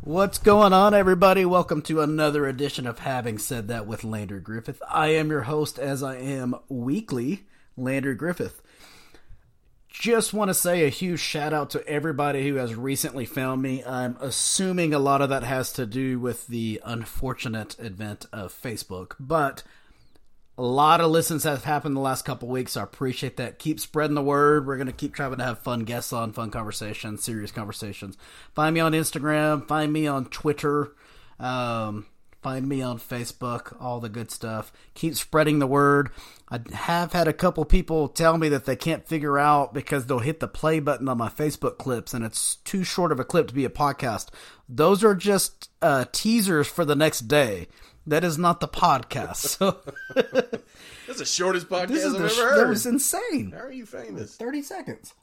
What's going on, everybody? Welcome to another edition of Having Said That with Landry Griffith. I am your host, as I am weekly, Landry Griffith. Just want to say a huge shout out to everybody who has recently found me. I'm assuming a lot of that has to do with the unfortunate event of Facebook, but a lot of listens have happened the last couple weeks. So I appreciate that. Keep spreading the word. We're going to keep trying to have fun guests on, fun conversations, serious conversations. Find me on Instagram. Find me on Twitter. Um, find me on Facebook. All the good stuff. Keep spreading the word. I have had a couple people tell me that they can't figure out because they'll hit the play button on my Facebook clips and it's too short of a clip to be a podcast. Those are just uh, teasers for the next day. That is not the podcast. So That's the shortest podcast this is I've the ever sh- heard. that was insane. How are you famous? 30 seconds.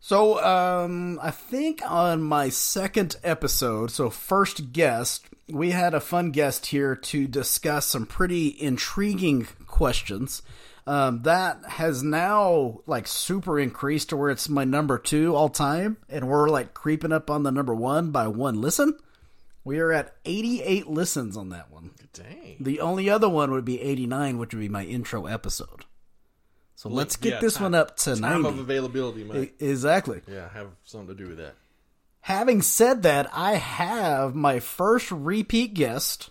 So, um, I think on my second episode, so first guest, we had a fun guest here to discuss some pretty intriguing questions. Um, that has now like super increased to where it's my number two all time, and we're like creeping up on the number one by one listen. We are at 88 listens on that one. Dang. The only other one would be 89, which would be my intro episode. So let's get Yeah, this time- one up to Time 90. of availability E- exactly. yeah have something to do with that. Having said that, I have my first repeat guest.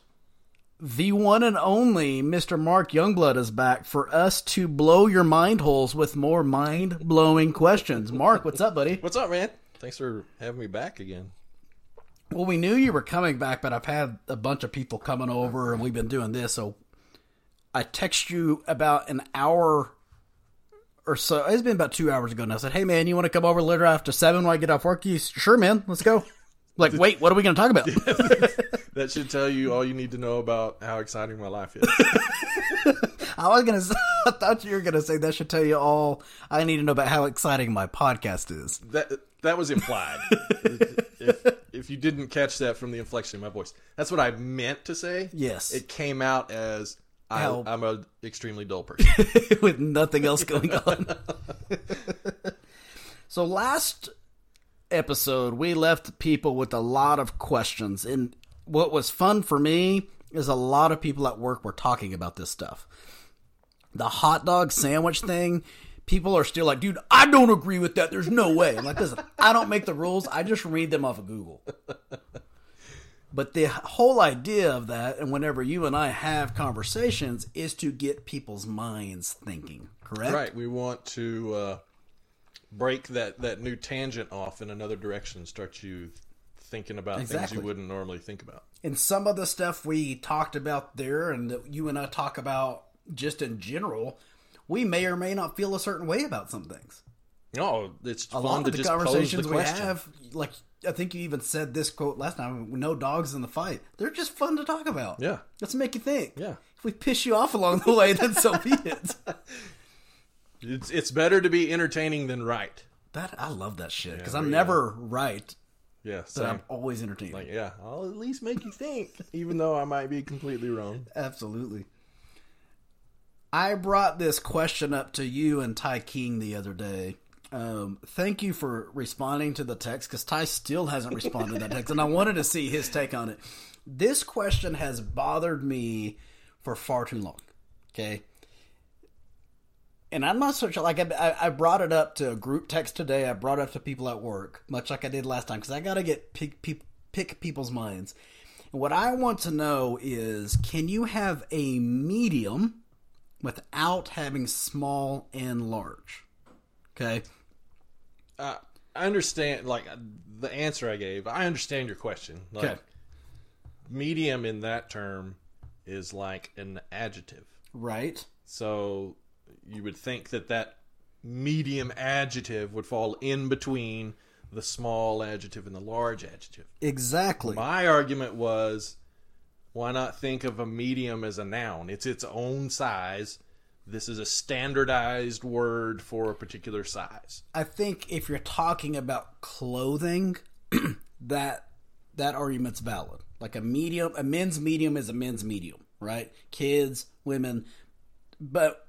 The one and only Mr. Mark Youngblood is back for us to blow your mind holes with more mind blowing questions. Mark, what's up, buddy? What's up, man? Thanks for having me back again. Well, we knew you were coming back, but I've had a bunch of people coming over and we've been doing this. So I text you about an hour or so. It's been about two hours ago And I said, Hey, man, you want to come over later after seven when I get off work? You, sure, man, let's go. Like, wait, what are we going to talk about? That should tell you all you need to know about how exciting my life is. I was going to I thought you were going to say that should tell you all I need to know about how exciting my podcast is. that that was implied. if, if you didn't catch that from the inflection in my voice, that's what I meant to say. Yes. It came out as I, How- I'm a extremely dull person. with nothing else going on. so last episode we left people with a lot of questions and what was fun for me is a lot of people at work were talking about this stuff. The hot dog sandwich thing, people are still like, dude, I don't agree with that. There's no way. I'm like, listen, I don't make the rules. I just read them off of Google. But the whole idea of that, and whenever you and I have conversations, is to get people's minds thinking. Correct? right. We want to uh, break that that new tangent off in another direction. And start you thinking about things you wouldn't normally think about. And some of the stuff we talked about there, and that you and I talk about just in general, we may or may not feel a certain way about some things. No, it's A fun lot to of the just conversations the we question. have, like I think you even said this quote last time: "No dogs in the fight." They're just fun to talk about. Yeah. let's make you think. Yeah. if we piss you off along the way, then so be it. It's it's better to be entertaining than right. That I love that shit because there oh, I'm you never right, Yeah, but. I'm always entertaining. Like, yeah, I'll at least make you think, even though I might be completely wrong. Absolutely. I brought this question up to you and Ty King the other day. Um, thank you for responding to the text because Ty still hasn't responded to that text, and I wanted to see his take on it. This question has bothered me for far too long. Okay. And I'm not so sure. Like I, I- brought it up to a group text today. I brought it up to people at work, much like I did last time, because I got to get pick, pick, pick people's minds. And what I want to know is, can you have a medium without having small and large? Okay. Uh, I understand, like the answer I gave. I understand your question. Like, Okay. medium in that term is like an adjective. Right. So you would think that that medium adjective would fall in between the small adjective and the large adjective. Exactly. My argument was why not think of a medium as a noun? It's its own size. This is a standardized word for a particular size. I think if you're talking about clothing, that that argument's valid. Like a medium, a men's medium is a men's medium, right? Kids, women, but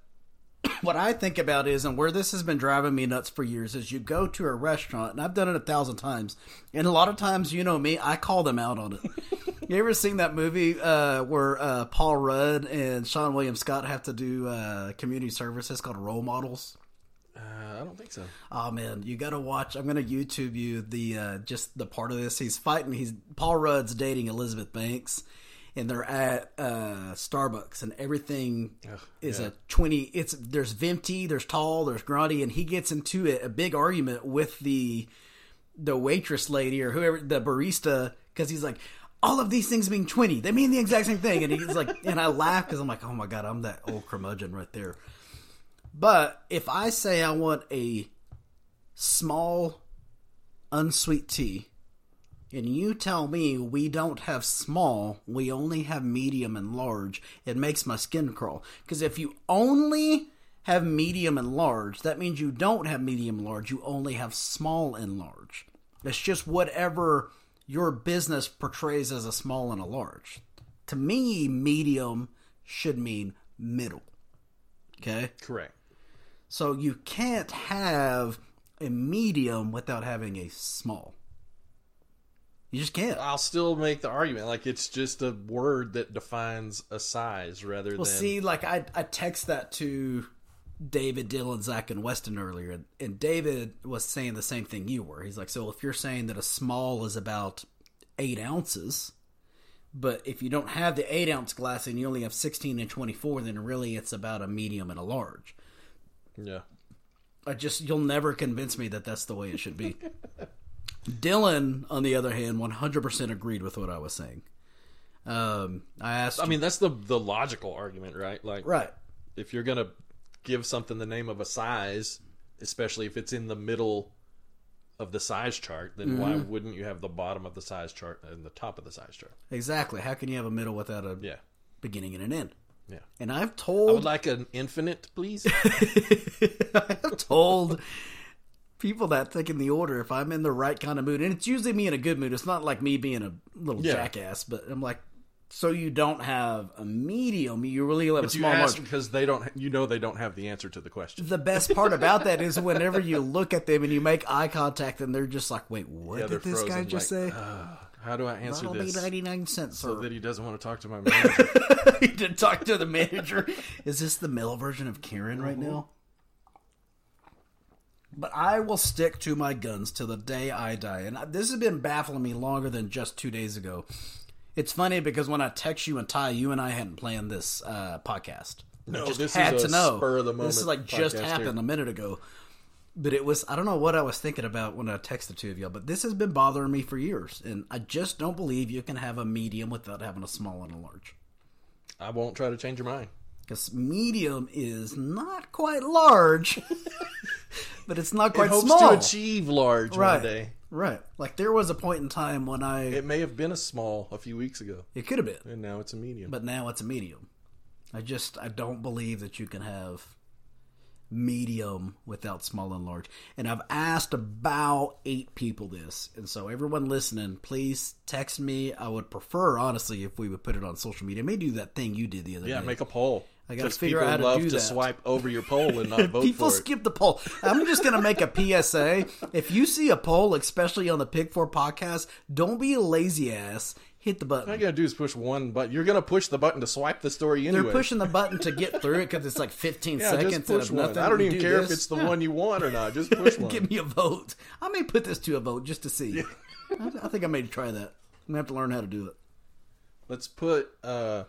what I think about is, and where this has been driving me nuts for years, is you go to a restaurant, and I've done it a thousand times, and a lot of times, you know me, I call them out on it. you ever seen that movie uh, where uh, Paul Rudd and Seann William Scott have to do uh, community service? It's called Role Models. Uh, I don't think so. Oh man, you got to watch. I'm gonna YouTube you the uh, just the part of this. He's fighting. He's Paul Rudd's dating Elizabeth Banks, and they're at uh, Starbucks, and everything Ugh, is yeah. a twenty. It's there's venti, there's tall, there's grande, and he gets into it, a big argument with the the waitress lady or whoever the barista because he's like. All of these things mean twenty. They mean the exact same thing, and he's like, and I laugh because I'm like, oh my god, I'm that old curmudgeon right there. But if I say I want a small, unsweet tea, and you tell me we don't have small, we only have medium and large, it makes my skin crawl. Because if you only have medium and large, that means you don't have medium and large, you only have small and large. It's just whatever your business portrays as a small and a large. To me, medium should mean middle. Okay? Correct. So you can't have a medium without having a small. You just can't. I'll still make the argument like it's just a word that defines a size rather Well, than see, like I I text that to David, Dylan, Zach, and Weston earlier, and David was saying the same thing you were. He's like, so if you're saying that a small is about eight ounces, but if you don't have the eight ounce glass and you only have sixteen and twenty four, then really it's about a medium and a large. yeah. I just you'll never convince me that that's the way it should be. Dylan, on the other hand, one hundred percent agreed with what I was saying. Um, I asked, I mean that's the the logical argument, right? Like right? if you're gonna give something the name of a size, especially if it's in the middle of the size chart, then why Mm-hmm. wouldn't you have the bottom of the size chart and the top of the size chart? Exactly. How can you have a middle without a Yeah. beginning and an end? Yeah. And I've told I would told, like an infinite, please. I've told people that think in the order if I'm in the right kind of mood, and it's usually me in a good mood. It's not like me being a little Yeah. jackass, but I'm like, so you don't have a medium, you really have a But you small large. because they don't. You know they don't have the answer to the question. The best part about that is whenever you look at them and you make eye contact, and they're just like, "Wait, what Yeah, did this guy just like, say?" "Ah, how do I answer That'll be this? ninety nine cents, So that he doesn't want to talk to my manager. he didn't talk to the manager. Is this the male version of Karen right now? But I will stick to my guns till the day I die. And this has been baffling me longer than just two days ago. It's funny because when I text you and Ty, you and I hadn't planned this uh, podcast. No, just this had is to know. spur of the This is like just happened here. a minute ago. But it was I don't know what I was thinking about when I texted the two of y'all, but this has been bothering me for years, and I just don't believe you can have a medium without having a small and a large. I won't try to change your mind. Because medium is not quite large, but it's not It quite hopes small. to achieve large right, one day. right. Like there was a point in time when I It may have been a small a few weeks ago, it could have been, and now it's a medium. but now it's a medium. I just I don't believe that you can have medium without small and large. And I've asked about eight people this, and so everyone listening, please text me. I would prefer honestly if we would put it on social media. Maybe do that thing you did the other yeah, day. Yeah, make a poll. I gotta 'Cause figure out how to love do to that. swipe over your poll and not vote People for it. skip the poll. I'm just going to make a PSA. If you see a poll, especially on the Pick 4 podcast, don't be a lazy ass. Hit the button. All you gotta do is push one button. You're gonna push the button to swipe the story anyway. They're pushing the button to get through it because it's like 15 yeah, seconds. just push one. nothing. I don't even do care this. if it's the Yeah. one you want or not. Just push one. Give me a vote. I may put this to a vote just to see. I, I think I may try that. I'm to have to learn how to do it. Let's put uh,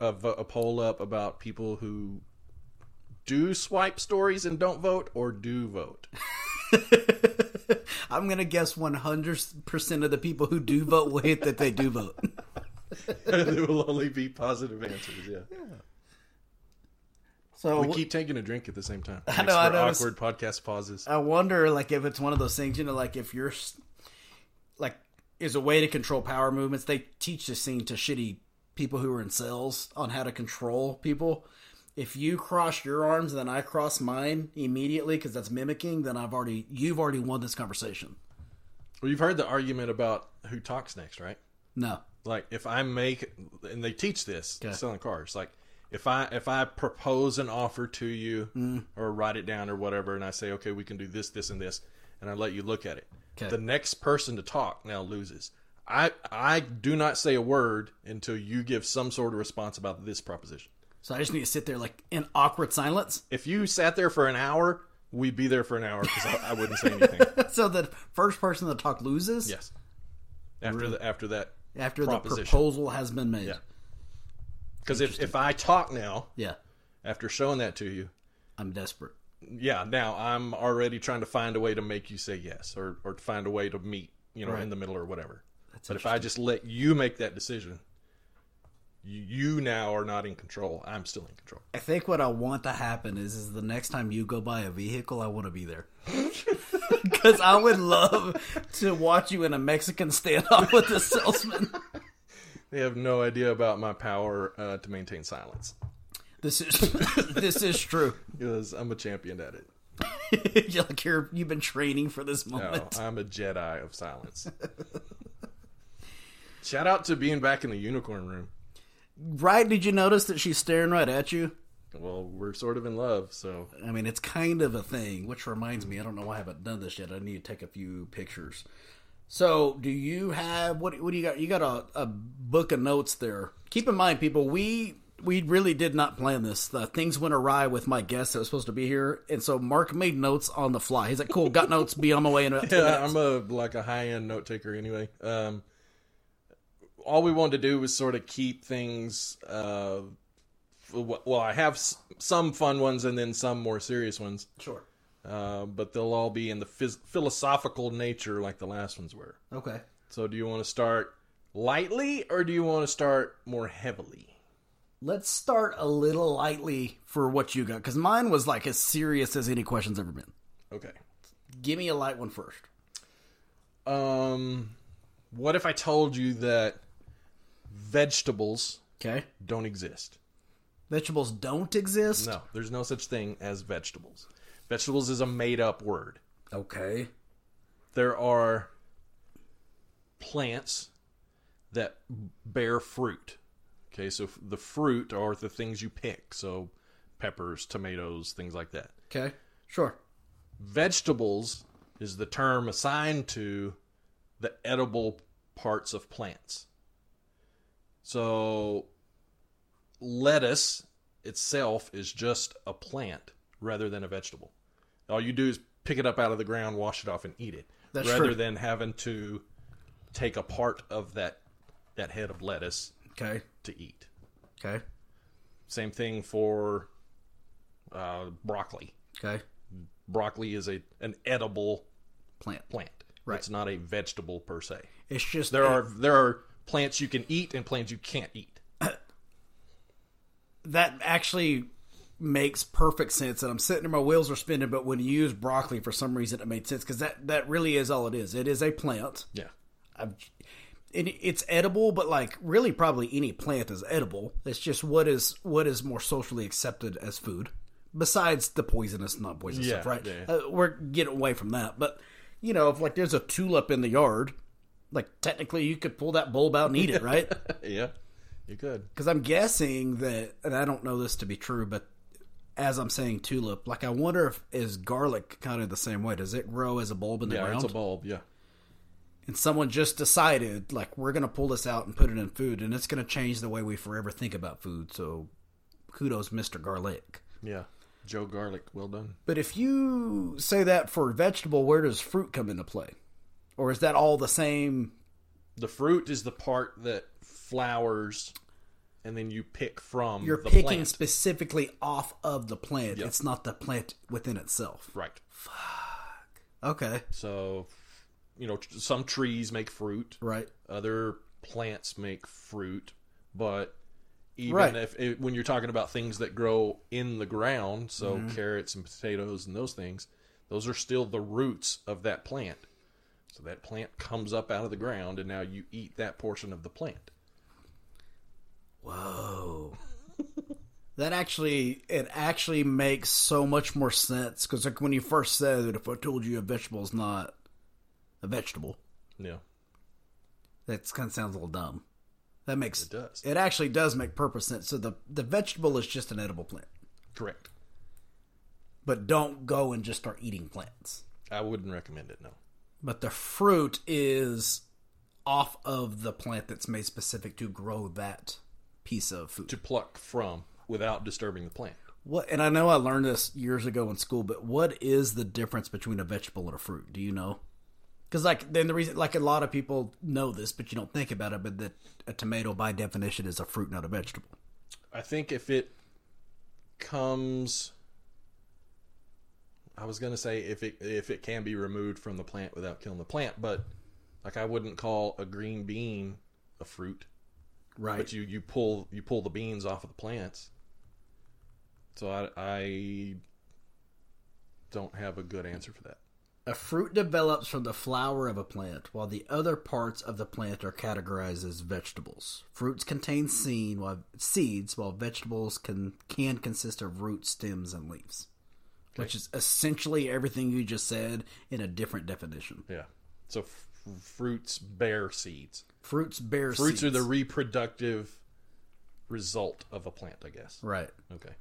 a, v- a poll up about people who do swipe stories and don't vote, or do vote. I'm going to guess 100% of the people who do vote will hit that they do vote. there will only be positive answers. Yeah. So We keep taking a drink at the same time. I know, I for noticed. awkward podcast pauses. I wonder, like, if it's one of those things, you know, like if you're, like, is a way to control power movements. They teach this scene to shitty people who are in sales on how to control people. If you cross your arms and then I cross mine immediately because that's mimicking, then I've already you've already won this conversation. Well, you've heard the argument about who talks next, right? No, Like if I make, and they teach this Okay. selling cars. Like If I if I propose an offer to you Mm. or write it down or whatever, and I say, okay, we can do this, this, and this, and I let you look at it, Okay. the next person to talk now loses. I I do not say a word until you give some sort of response about this proposition. So I just need to sit there like in awkward silence. If you sat there for an hour, we'd be there for an hour because I, I wouldn't say anything. so the first person to talk loses. yes. After the after that, After the proposal has been made. Yeah. because if if I talk now Yeah. after showing that to you, I'm desperate. yeah, now I'm already trying to find a way to make you say yes or, or to find a way to meet, you know, Right. in the middle or whatever. But if I just let you make that decision, you, you now are not in control. I'm still in control. I think what I want to happen is, is the next time you go buy a vehicle, I want to be there. Because I would love to watch you in a Mexican standoff with the salesman. They have no idea about my power uh, to maintain silence This is this is true. because I'm a champion at it. You're like you're you've been training for this moment. No. I'm a Jedi of silence. Shout out to being back in the unicorn room. Right? Did you notice that she's staring right at you? Well, we're sort of in love, so I mean, it's kind of a thing. Which reminds me, I don't know why I haven't done this yet. I need to take a few pictures. So, do you have what? What do you got? You got a, a book of notes there. Keep in mind, people, we we really did not plan this. The things went awry with my guest that was supposed to be here, and so Mark made notes on the fly. He's like, "Cool, got notes. Be on my way in about yeah, minutes." I'm a like a high end note taker anyway. Um, all we wanted to do was sort of keep things. Uh, well, I have s- some fun ones and then some more serious ones, Sure. uh, but they'll all be in the phys- philosophical nature like the last ones were. Okay. So, do you want to start lightly or do you want to start more heavily? Let's start a little lightly for what you got, because mine was like as serious as any question's ever been. Okay. Give me a light one first. Um, what if I told you that vegetables Okay. don't exist? Vegetables don't exist. No, there's no such thing as vegetables. Vegetables is a made up word. Okay. There are plants that bear fruit. Okay, so the fruit are the things you pick. So peppers, tomatoes, things like that. Okay. Sure. Vegetables is the term assigned to the edible parts of plants. So lettuce itself is just a plant rather than a vegetable. All you do is pick it up out of the ground, wash it off, and eat it, That's rather true. than having to take a part of that that head of lettuce Okay. to eat. Okay. Same thing for uh, broccoli. Okay. Broccoli is a an edible Plant. plant. Right. It's not a vegetable per se. It's just There are there are plants you can eat and plants you can't eat. that actually makes perfect sense. And I'm sitting there, my wheels are spinning. But when you use broccoli, for some reason, it made sense because that that really is all it is. It is a plant. Yeah. I've, it, it's edible, but like really, probably any plant is edible. It's just what is what is more socially accepted as food, besides the poisonous, not poisonous Yeah, stuff, right? yeah, yeah. Uh, we're getting away from that, but you know, if like there's a tulip in the yard, like technically you could pull that bulb out and eat it, right? Yeah. You could. Because I'm guessing that, and I don't know this to be true, but as I'm saying tulip, like I wonder if is garlic kind of the same way? Does it grow as a bulb in the Yeah, ground? it's a bulb. Yeah. and someone just decided like we're gonna pull this out and put it in food, and it's gonna change the way we forever think about food. So, kudos, Mr. Garlic. Yeah. Joe Garlic. Well done. But if you say that for vegetable, where does fruit come into play? Or is that all the same? The fruit is the part that flowers, and then you pick from. You're picking plant. specifically off of the plant. It's not the plant within itself. Right. Fuck. Okay. So, you know, some trees make fruit. Right. Other plants make fruit, but even Right. if it, when you're talking about things that grow in the ground, so Mm-hmm. carrots and potatoes and those things, those are still the roots of that plant. So that plant comes up out of the ground, and now you eat that portion of the plant. Whoa. that actually, it actually makes so much more sense because like when you first said if I told you a vegetable is not a vegetable, Yeah, that kind of sounds a little dumb. That makes It does. It actually does make purpose sense. So the the vegetable is just an edible plant, Correct. but don't go and just start eating plants. I wouldn't recommend it. No. But the fruit is off of the plant that's made specific to grow that piece of food. To pluck from without disturbing the plant. What? And I know I learned this years ago in school, but what is the difference between a vegetable and a fruit? Do you know? Because like then the reason, like a lot of people know this, but you don't think about it. But that a tomato, by definition, is a fruit, not a vegetable. I think if it comes I was gonna say if it if it can be removed from the plant without killing the plant, but like I wouldn't call a green bean a fruit. Right. But you, you pull you pull the beans off of the plants. So I I don't have a good answer for that. A fruit develops from the flower of a plant, while the other parts of the plant are categorized as vegetables. Fruits contain seed, while, seeds, while vegetables can can consist of roots, stems, and leaves. Which is essentially everything you just said in a different definition. Yeah. So f- fruits bear seeds. Fruits bear seeds. Fruits seeds. are the reproductive result of a plant, I guess. right. Okay.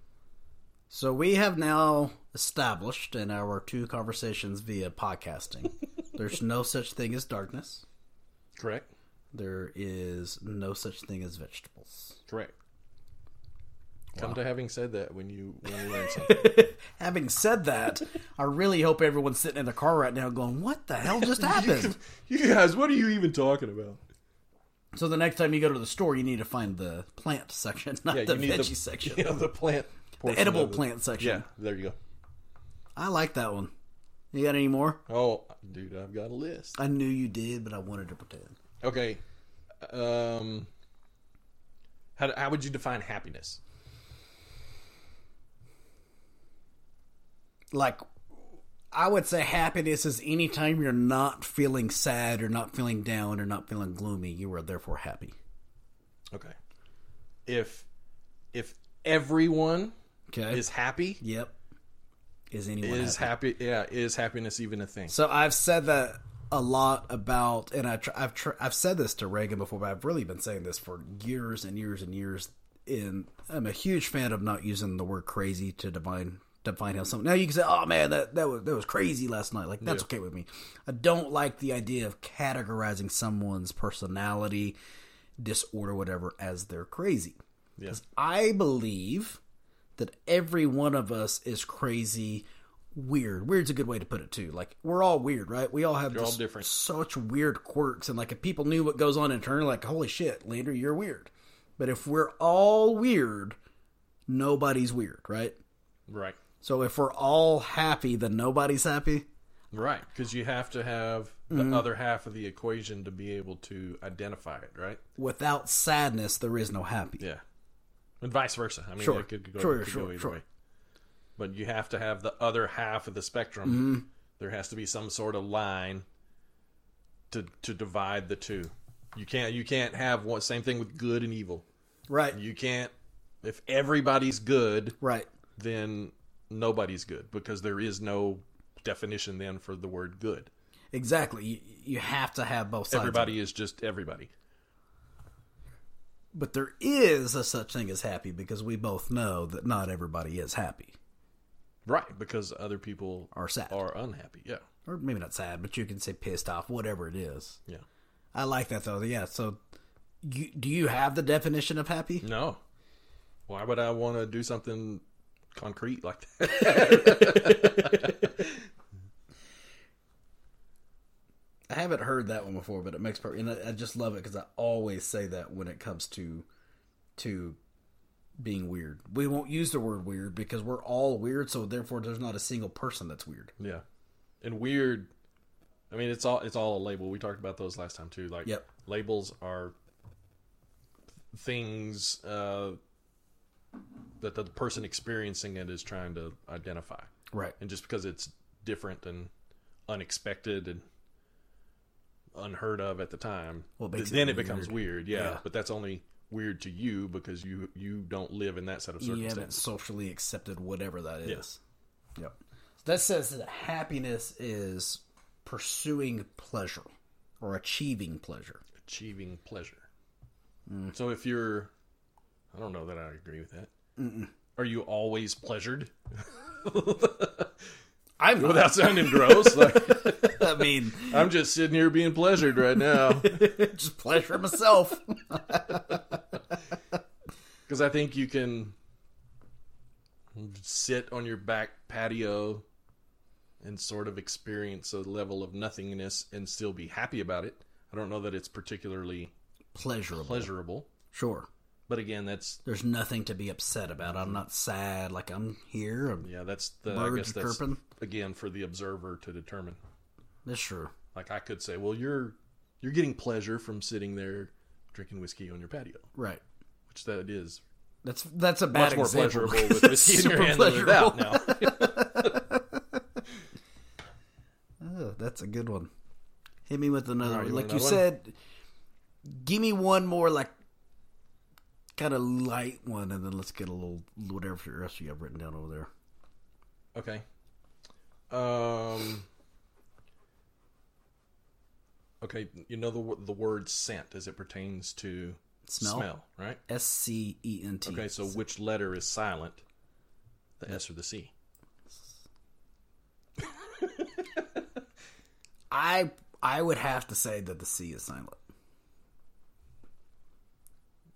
So we have now established in our two conversations via podcasting, there's no such thing as darkness. Correct. There is no such thing as vegetables. Correct. Come to having said that when you when you learn something. Having said that, I really hope everyone's sitting in the car right now going, "What the hell just happened?" you guys, what are you even talking about? so the next time you go to the store, you need to find the plant section, not Yeah, the veggie the section. Yeah, the plant. portion edible plant section. Yeah, there you go. I like that one. You got any more? Oh, dude, I've got a list. I knew you did, but I wanted to pretend. Okay. Um, how how would you define happiness? Like I would say happiness is anytime you're not feeling sad or not feeling down or not feeling gloomy, you are therefore happy. Okay. If if everyone Okay. is happy, yep. Is anyone is happy? happy? Yeah, is happiness even a thing? So I've said that a lot about, and I tr- I've tr- I've said this to Reagan before, but I've really been saying this for years and years and years. In I'm a huge fan of not using the word crazy to define define how something. Now you can say, "Oh man, that that was that was crazy last night." Like that's okay with me. I don't like the idea of categorizing someone's personality disorder, whatever, as they're crazy. Because I believe that every one of us is crazy weird weird's a good way to put it too like we're all weird right we all have all different. such weird quirks and like if people knew what goes on internally like holy shit Landry you're weird but if we're all weird nobody's weird right Right. So if we're all happy then nobody's happy Right, because you have to have the other half of the equation to be able to identify it, right? without sadness there is no happy Yeah, and vice versa. I mean, Sure. it could go, Sure, could sure, go either sure. way. But you have to have the other half of the spectrum. Mm-hmm. There has to be some sort of line to to divide the two. You can't you can't have one same thing with good and evil. right You can't if everybody's good, right then nobody's good because there is no definition then for the word good. exactly you, you have to have both sides. Everybody is just everybody. but there is a such thing as happy because we both know that not everybody is happy Right, because other people are sad are unhappy. Yeah. or maybe not sad, but you can say pissed off, whatever it is. Yeah. I like that though. Yeah. So, you, do you have the definition of happy? No. Why would I want to do something concrete like that? I haven't heard that one before, but it makes perfect. And I, I just love it because I always say that when it comes to to being weird. We won't use the word weird because we're all weird. So therefore, there's not a single person that's weird. yeah. And weird I mean it's all it's all a label. We talked about those last time too. Like Yep. labels are things uh that the person experiencing it is trying to identify. Right. And just because it's different and unexpected and unheard of at the time, Well, it then it it becomes weird. Yeah, Yeah. but that's only weird to you because you you don't live in that set of You haven't circumstances. socially accepted whatever that is. Yep. So that says that happiness is pursuing pleasure or achieving pleasure. Achieving pleasure. So if you're, I don't know that I agree with that. Are you always pleasured I'm without sounding gross? Like, I mean, I'm just sitting here being pleasured right now just pleasure myself. because I think you can sit on your back patio and sort of experience a level of nothingness and still be happy about it. I don't know that it's particularly Pleasurable. pleasurable, Sure. But again, that's There's nothing to be upset about. I'm not sad. Like I'm here. I'm, yeah, that's the I guess that's chirping. again for the observer to determine. That's true. Like I could say, well, you're you're getting pleasure from sitting there drinking whiskey on your patio, Right. which that is That's that's a bad much more example. pleasurable with whiskey in your Super hand than pleasurable. without. Now, Oh, that's a good one. Hit me with another Alright, one. Like you another said, give me one more like kind of light one, and then let's get a little whatever the rest of you have written down over there. okay. Um. Okay, you know the the word scent as it pertains to Smell? right? S C E N T. Okay, so which letter is silent? The S or the C? I I would have to say that the C is silent.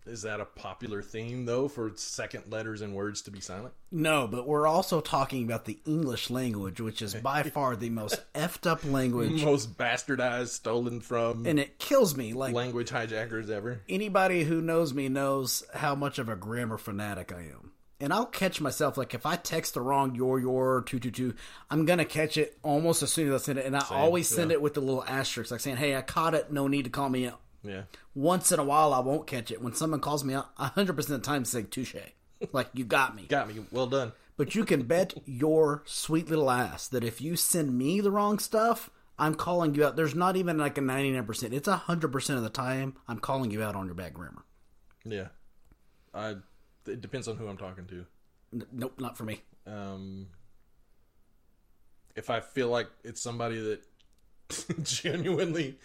Is that a popular theme though for second letters and words to be silent? No, but we're also talking about the English language, which is by far the most effed up language, Most bastardized, stolen from and it kills me. Like language hijackers ever. anybody who knows me knows how much of a grammar fanatic I am. And I'll catch myself like if I text the wrong your your two two two, I'm gonna catch it almost as soon as I send it, and I always send yeah. it with the little asterisk, like saying, "Hey, I caught it. No need to call me out." Yeah. Once in a while, I won't catch it. When someone calls me out, hundred percent of the time, say "touche," like you got me. Got me. Well done. But you can bet your sweet little ass that if you send me the wrong stuff, I'm calling you out. There's not even like a 99%. It's 100% of the time I'm calling you out on your bad grammar. Yeah. I it depends on who I'm talking to. N- nope, not for me. Um if I feel like it's somebody that genuinely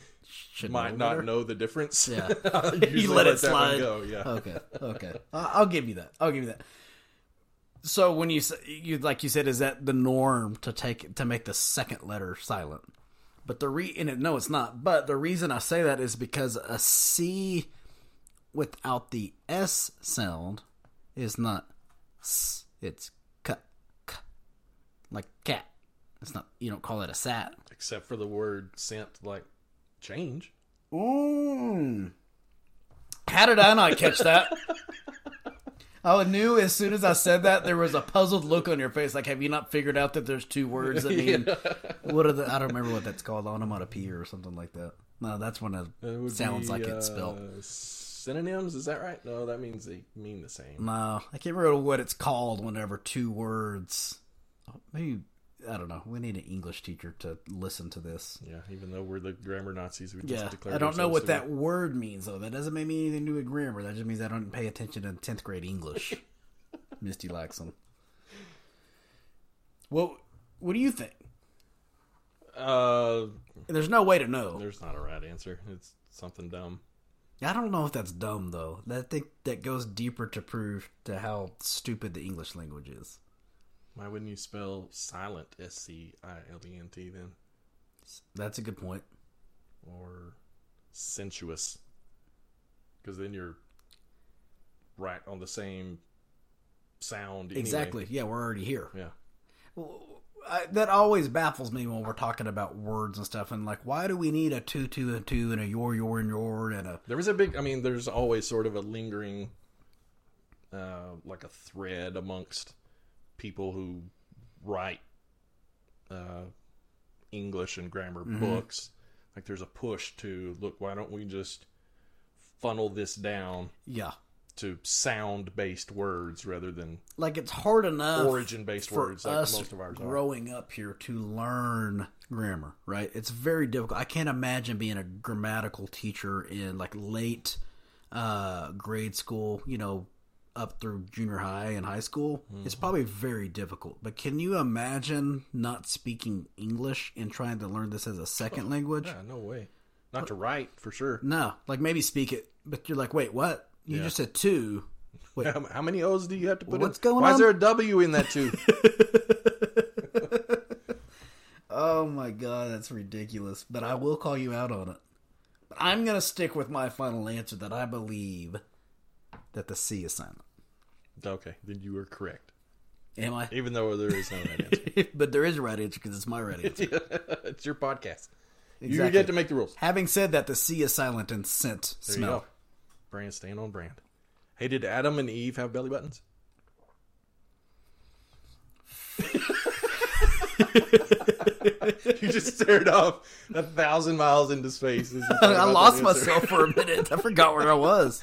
Should might know not know the difference. Yeah. I you let it slide. go. Yeah. Okay. Okay. I'll give you that. I'll give you that. So when you you like you said, is that the norm to take to make the second letter silent? But the re and it, no, it's not. But the reason I say that is because a C without the S sound is not s. It's k, k, like cat. It's not. You don't call it a sat. Except for the word scent like change. Mm. How did I not catch that? I knew as soon as I said that there was a puzzled look on your face. Like, have you not figured out that there's two words that mean what are the? I don't remember what that's called. Onomatopoeia or something like that. No, that's when it It sounds be, like it's uh, spelled. Synonyms, is that right? No, that means they mean the same. No, I can't remember what it's called. Whenever two words, maybe I don't know. We need an English teacher to listen to this. Yeah, even though we're the grammar Nazis, we just Yeah, declared I don't know what that word means though. That doesn't make me anything to do with grammar. That just means I don't pay attention to tenth grade English. Misty Laxon. Well, what do you think? Uh, There's no way to know. there's not a right answer. It's something dumb. I don't know if that's dumb though. I think that goes deeper to prove to how stupid the English language is. Why wouldn't you spell silent S C I L E N T then, That's a good point. or sensuous? Because then you're right on the same sound. anyway. Exactly. Yeah, we're already here. Yeah. I, that always baffles me when we're talking about words and stuff. And like, why do we need a two, two, and two, and a your, your, and your, and a There was a big. I mean, there's always sort of a lingering, uh, like a thread amongst people who write uh, English and grammar books. Like, there's a push to look. Why don't we just funnel this down yeah? to sound-based words rather than Like it's hard enough origin-based words like us most of ours are? growing up here to learn grammar, right? It's very difficult. I can't imagine being a grammatical teacher in like late uh, grade school, you know, up through junior high and high school. It's Mm-hmm. probably very difficult. But can you imagine not speaking English and trying to learn this as a second language? Yeah, no way. Not to write for sure. No, like maybe speak it, but you're like, wait, what? You Yeah. just said two. Wait, How, many O's do you have to put What's in? going Why on? Why is there a W in that too? oh my god, that's ridiculous. But I will call you out on it. I'm gonna stick with my final answer that I believe that the C is silent. okay, then you are correct. Am I? Even though there is no right answer. but there is a right answer because it's my right answer. it's your podcast. You get to make the rules. Having said that, the C is silent in scent, There smell. you go. Brand staying on brand. Hey, did Adam and Eve have belly buttons? you just stared off a thousand miles into space. as you thought I lost myself for a minute. I forgot where I was.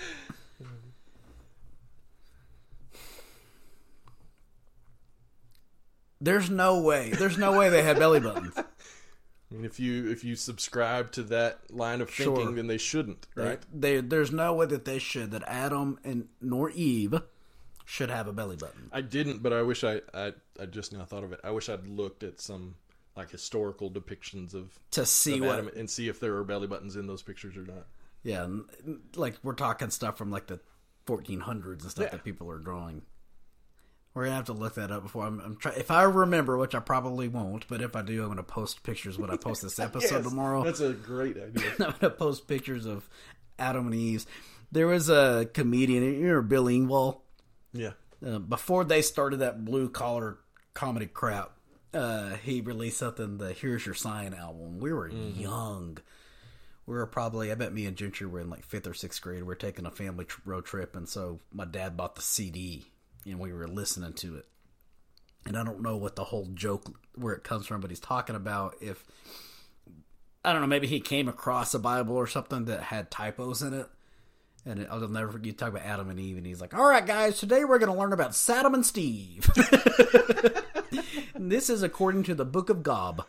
There's no way. There's no way they had belly buttons. I mean, if you if you subscribe to that line of thinking, Sure. then they shouldn't, right? They, there's no way that they should. That Adam and nor Eve should have a belly button. I didn't, but I wish I, I I just now thought of it. I wish I'd looked at some like historical depictions of, To see of what, Adam and see if there are belly buttons in those pictures or not. yeah, like we're talking stuff from like the 1400s and stuff Yeah. that people are drawing. We're gonna have to look that up before I'm, I'm trying. If I remember, which I probably won't, but if I do, I'm gonna post pictures when I post this episode Yes, tomorrow. That's a great idea. I'm gonna post pictures of Adam and Eve's. There was a comedian, you remember Bill Engvall? yeah. Uh, before they started that blue collar comedy crap, uh, he released something, the Here's Your Sign album. We were young. We were probably, I bet me and Gentry were in like fifth or sixth grade. We are taking a family road trip, and so my dad bought the CD, and we were listening to it. And I don't know what the whole joke, where it comes from, but he's talking about if, I don't know, maybe he came across a Bible or something that had typos in it. And I'll never forget you talk about Adam and Eve, and he's like, "All right, guys, today we're going to learn about Saddam and Steve." And this is according to the Book of Gob.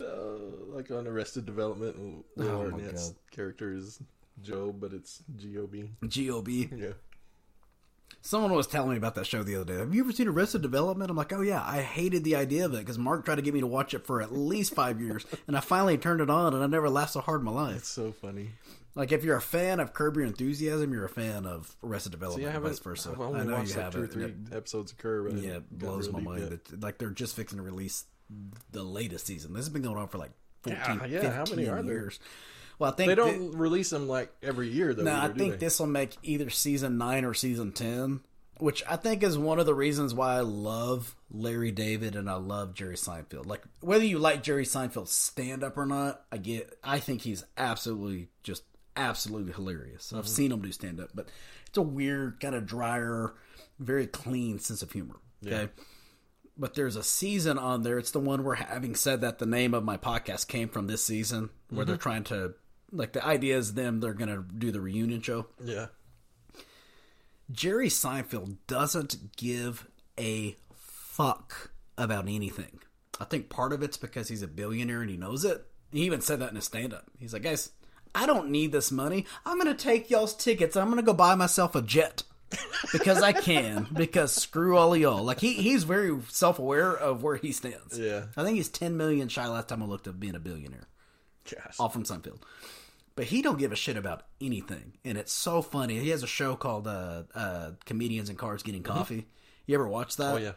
Uh, like on Arrested Development, Will Oh, Arnett's character is Job, but it's G O B. G O B. Yeah. Someone was telling me about that show the other day. Have you ever seen Arrested Development? I'm like, oh yeah, I hated the idea of it because Mark tried to get me to watch it for at least five years, and I finally turned it on, and I never laughed so hard in my life. It's so funny. Like, if you're a fan of Curb Your Enthusiasm, you're a fan of Arrested See, Development, I and haven't. vice versa. I've I know watched you like two or three and episodes occur, but I yeah, it blows real my mind. That, like, they're just fixing to release the latest season. This has been going on for like 14, Yeah, yeah, how many 15 are there? years. Well, I think They don't release them like every year, though. No, either, I think this will make either season nine or season ten, which I think is one of the reasons why I love Larry David and I love Jerry Seinfeld. Like whether you like Jerry Seinfeld's stand up or not, I get. I think he's absolutely just absolutely hilarious. Mm-hmm. I've seen him do stand up, but it's a weird kind of drier, very clean sense of humor. Okay. But there's a season on there. It's the one where, having said that, the name of my podcast came from this season, where they're trying to, like, the idea is them, they're going to do the reunion show. Yeah. Jerry Seinfeld doesn't give a fuck about anything. I think part of it's because he's a billionaire and he knows it. He even said that in his stand up. He's like, guys, I don't need this money. I'm going to take y'all's tickets. I'm going to go buy myself a jet because I can. Because screw all of y'all. Like, he, he's very self aware of where he stands. Yeah. I think he's 10 million shy last time I looked up being a billionaire Gosh. all from Seinfeld. But he don't give a shit about anything, and it's so funny. He has a show called uh, uh, "Comedians in Cars Getting Coffee." You ever watch that? Oh yeah.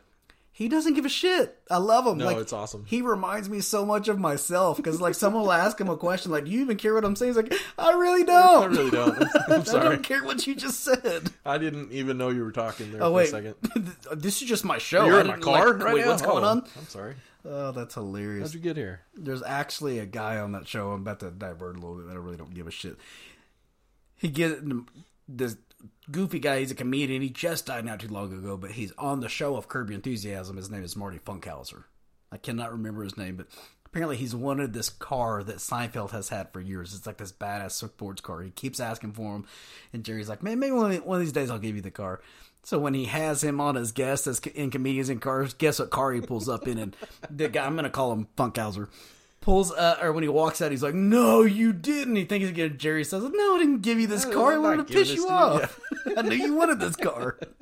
He doesn't give a shit. I love him. No, like, it's awesome. He reminds me so much of myself because, like, someone will ask him a question, like, "Do you even care what I'm saying?" He's like, "I really don't. I really don't. I'm I don't care what you just said." I didn't even know you were talking there Oh for wait, a second. this is just my show. You're in my car like, right wait, now. What's going Oh, on? I'm sorry. Oh, that's hilarious. How'd you get here? there's actually a guy on that show. I'm about to divert a little bit. but I really don't give a shit. He gets this goofy guy. He's a comedian. He just died not too long ago, but he's on the show of Curb Your Enthusiasm. His name is Marty Funkhouser. I cannot remember his name, but apparently he's wanted this car that Seinfeld has had for years. It's like this badass sports car. He keeps asking for him, and Jerry's like, "Man, maybe one of these days I'll give you the car." So when he has him on as guest as in comedians in cars, guess what car he pulls up in? And the guy, I'm gonna call him Funkhouser, pulls uh, or when he walks out, he's like, "No, you didn't." He thinks he's gonna. Jerry says, "No, I didn't give you this I car. I wanted to piss you to you." off. I knew you wanted this car."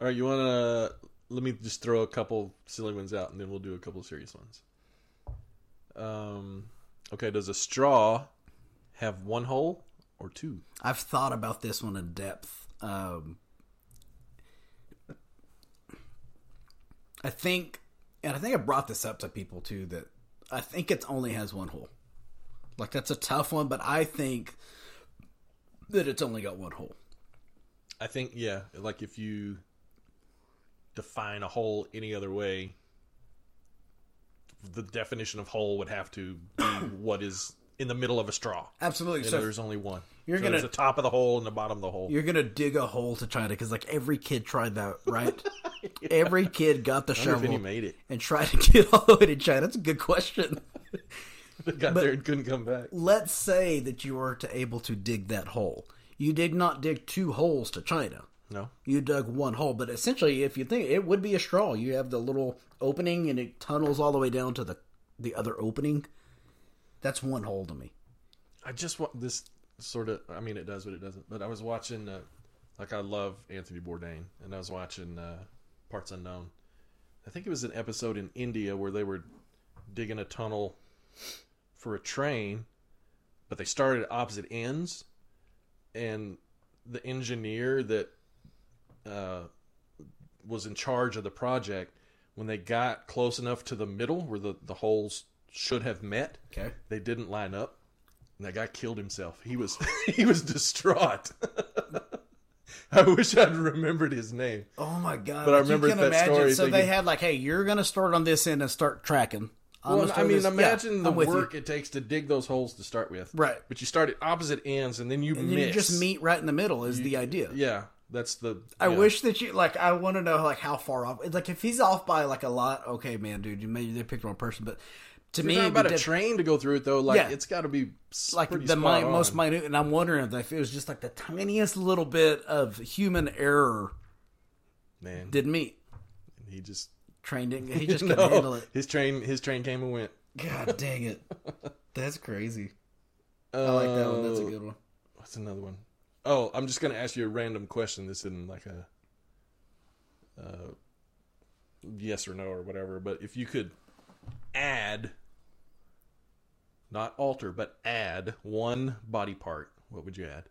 All right, you want to let me just throw a couple silly ones out, and then we'll do a couple serious ones. Um, okay. Does a straw have one hole or two? I've thought about this one in depth. Um, I think, and I think I brought this up to people too. That I think it only has one hole. Like that's a tough one, but I think that it's only got one hole. I think yeah, like if you define a hole any other way, the definition of hole would have to be what is in the middle of a straw. Absolutely. So there's only one. You're So gonna- the top of the hole and the bottom of the hole. you're gonna dig a hole to to, because like every kid tried that, right? Every kid got the I wonder if any shovel made it. and tried to get all the way to China. That's a good question. They got there and couldn't come back. let's say that you were to able to dig that hole. You did not dig two holes to China. No. You dug one hole, but essentially, if you think it would be a straw, you have the little opening and it tunnels all the way down to the the other opening. That's one hole to me. I just want this sort of. I mean, it does, but it doesn't. But I was watching, uh, like, I love Anthony Bourdain, and I was watching uh, Parts Unknown. I think it was an episode in India where they were digging a tunnel for a train, but they started at opposite ends, and the engineer that uh, was in charge of the project, when they got close enough to the middle where the, the holes should have met, Okay. they didn't line up and that guy killed himself he was he was distraught i wish i'd remembered his name Oh my god! But I remember you can that imagine. story So they had like, hey, you're gonna start on this end and start tracking. I'm well i mean this- yeah, imagine the I'm you. work it takes to dig those holes to start with Right. but you start at opposite ends and then you And then you just meet right in the middle is the idea. yeah that's the I yeah. wish that you like. I want to know like how far off. Like if he's off by like a lot, okay, man, dude, you maybe they picked the wrong person. But to You're me, talking it'd be about a train to go through it though like Yeah. it's got to be like the mi- most minute, and I'm wondering if it was just like the tiniest little bit of human error man didn't meet. he just trained didn't. He just couldn't handle it. his train his train came and went God dang it! That's crazy. I like that one. That's a Uh, good one. What's another one? Oh, I'm just gonna ask you a random question. This isn't like a uh, yes or no or whatever. But if you could add, not alter, but add one body part, what would you add?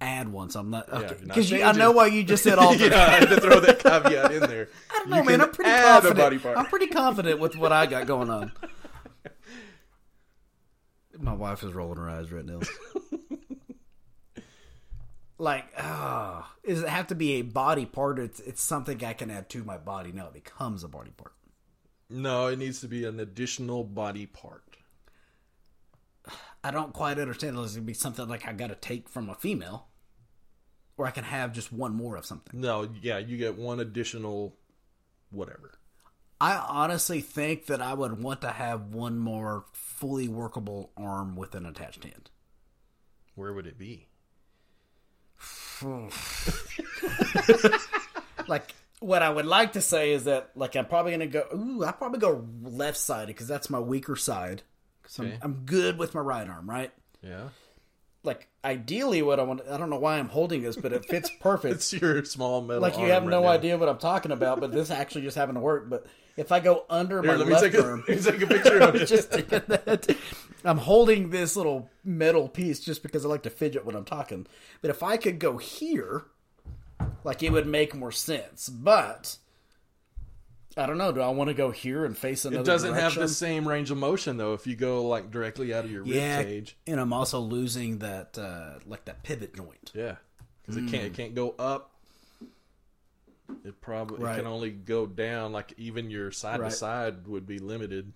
Add once. I'm not Yeah, okay because I know why you just said all. yeah, I had to throw that caveat in there. I don't You know, man. can I'm pretty add confident. a body part. I'm pretty confident with what I got going on. My wife is rolling her eyes right now. like, ah, does it have to be a body part? It's it's something I can add to my body. Now it becomes a body part. No, it needs to be an additional body part. I don't quite understand. It's gonna be something like I got to take from a female, or I can have just one more of something. No, yeah, you get one additional whatever. I honestly think that I would want to have one more fully workable arm with an attached hand. Where would it be? like what I would like to say is that like I'm probably gonna go. Ooh, I probably go left sided because that's my weaker side. 'Cause Okay. I'm, I'm good with my right arm, right? Yeah, Like ideally, what I want. I don't know why I'm holding this, but it fits perfect. it's your small metal. like you have right no now. idea what I'm talking about, but this actually just happened to work. But if I go under Here, my let me left take a, arm, let me take a picture of it. just doing that. I'm holding this little metal piece just because I like to fidget when I'm talking. But if I could go here, like it would make more sense. But I don't know. Do I want to go here and face another? It doesn't have the same range of motion though. If you go like directly out of your rib cage, and I'm also losing that uh, like that pivot joint. yeah, because it can't it can't go up. It probably Right. it can only go down. Like even your side Right. to side would be limited.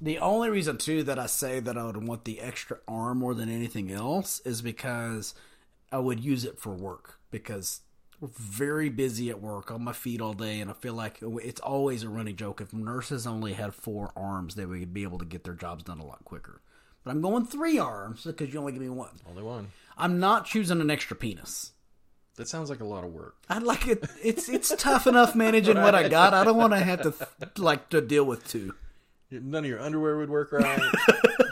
The only reason too that I say that I would want the extra arm more than anything else is because I would use it for work because we're very busy at work on my feet all day and I feel like it's always a running joke if nurses only had four arms they would be able to get their jobs done a lot quicker. But I'm going three arms because you only give me one. Only one. I'm not choosing an extra penis. That sounds like a lot of work. I'd like it. It's it's tough enough managing what I got. I don't want to have to like to deal with two. None of your underwear would work right.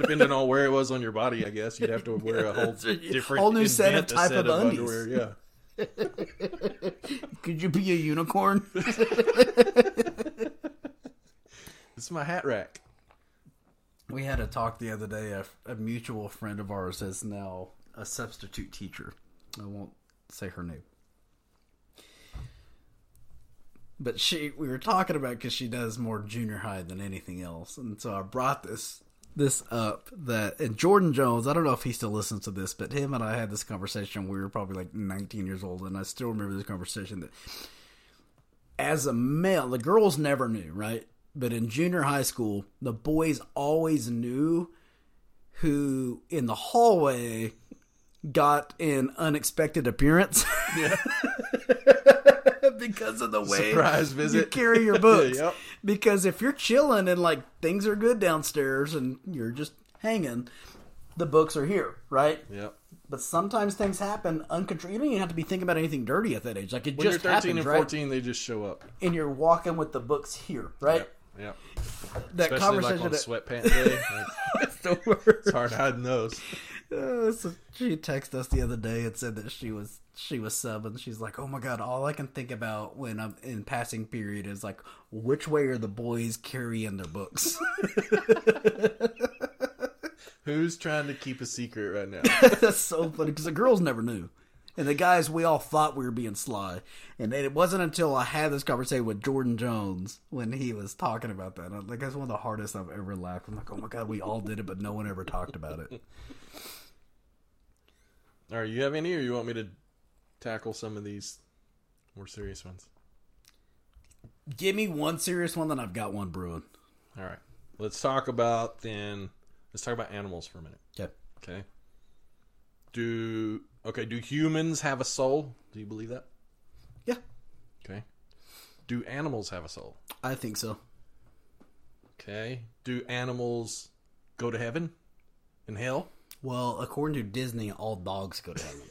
Depending on where it was on your body, I guess you'd have to wear a whole different, Whole new set of type set of underwear. Yeah, Could you be a unicorn? This is my hat rack. We had a talk the other day. A, a mutual friend of ours is now a substitute teacher. I won't say her name. But she, we were talking about because she does more junior high than anything else, and so I brought this this up that and Jordan Jones. I don't know if he still listens to this, but him and I had this conversation. We were probably like 19 years old, and I still remember this conversation that as a male, the girls never knew, right? But in junior high school, the boys always knew who in the hallway got an unexpected appearance. Yeah. because of the way Surprise you carry your books. Yep. Because if you're chilling and like things are good downstairs and you're just hanging, the books are here, right? Yep. But sometimes things happen uncontrolled. You don't even have to be thinking about anything dirty at that age. Like it When just you're 13 happens, and right? 14, they just show up. And you're walking with the books here, right? Yep. That Especially like conversation. on that- sweatpant day. Like, it's the worst. it's hard hiding those. Uh, so she texted us the other day and said that she was she was subbing. She's like, "Oh my god, all I can think about when I'm in passing period is like, which way are the boys carrying their books?" Who's trying to keep a secret right now? That's so funny because the girls never knew, and the guys we all thought we were being sly. And it wasn't until I had this conversation with Jordan Jones when he was talking about that. Like that's one of the hardest I've ever laughed. I'm like, "Oh my god, we all did it, but no one ever talked about it." All right, you have any, or you want me to tackle some of these more serious ones? Give me one serious one, then I've got one brewing. All right, let's talk about then. Let's talk about animals for a minute. Okay. Okay. Do okay? Do humans have a soul? Do you believe that? Yeah, Okay. Do animals have a soul? I think so. Okay. Do animals go to heaven and hell? Well, according to Disney, all dogs go to heaven.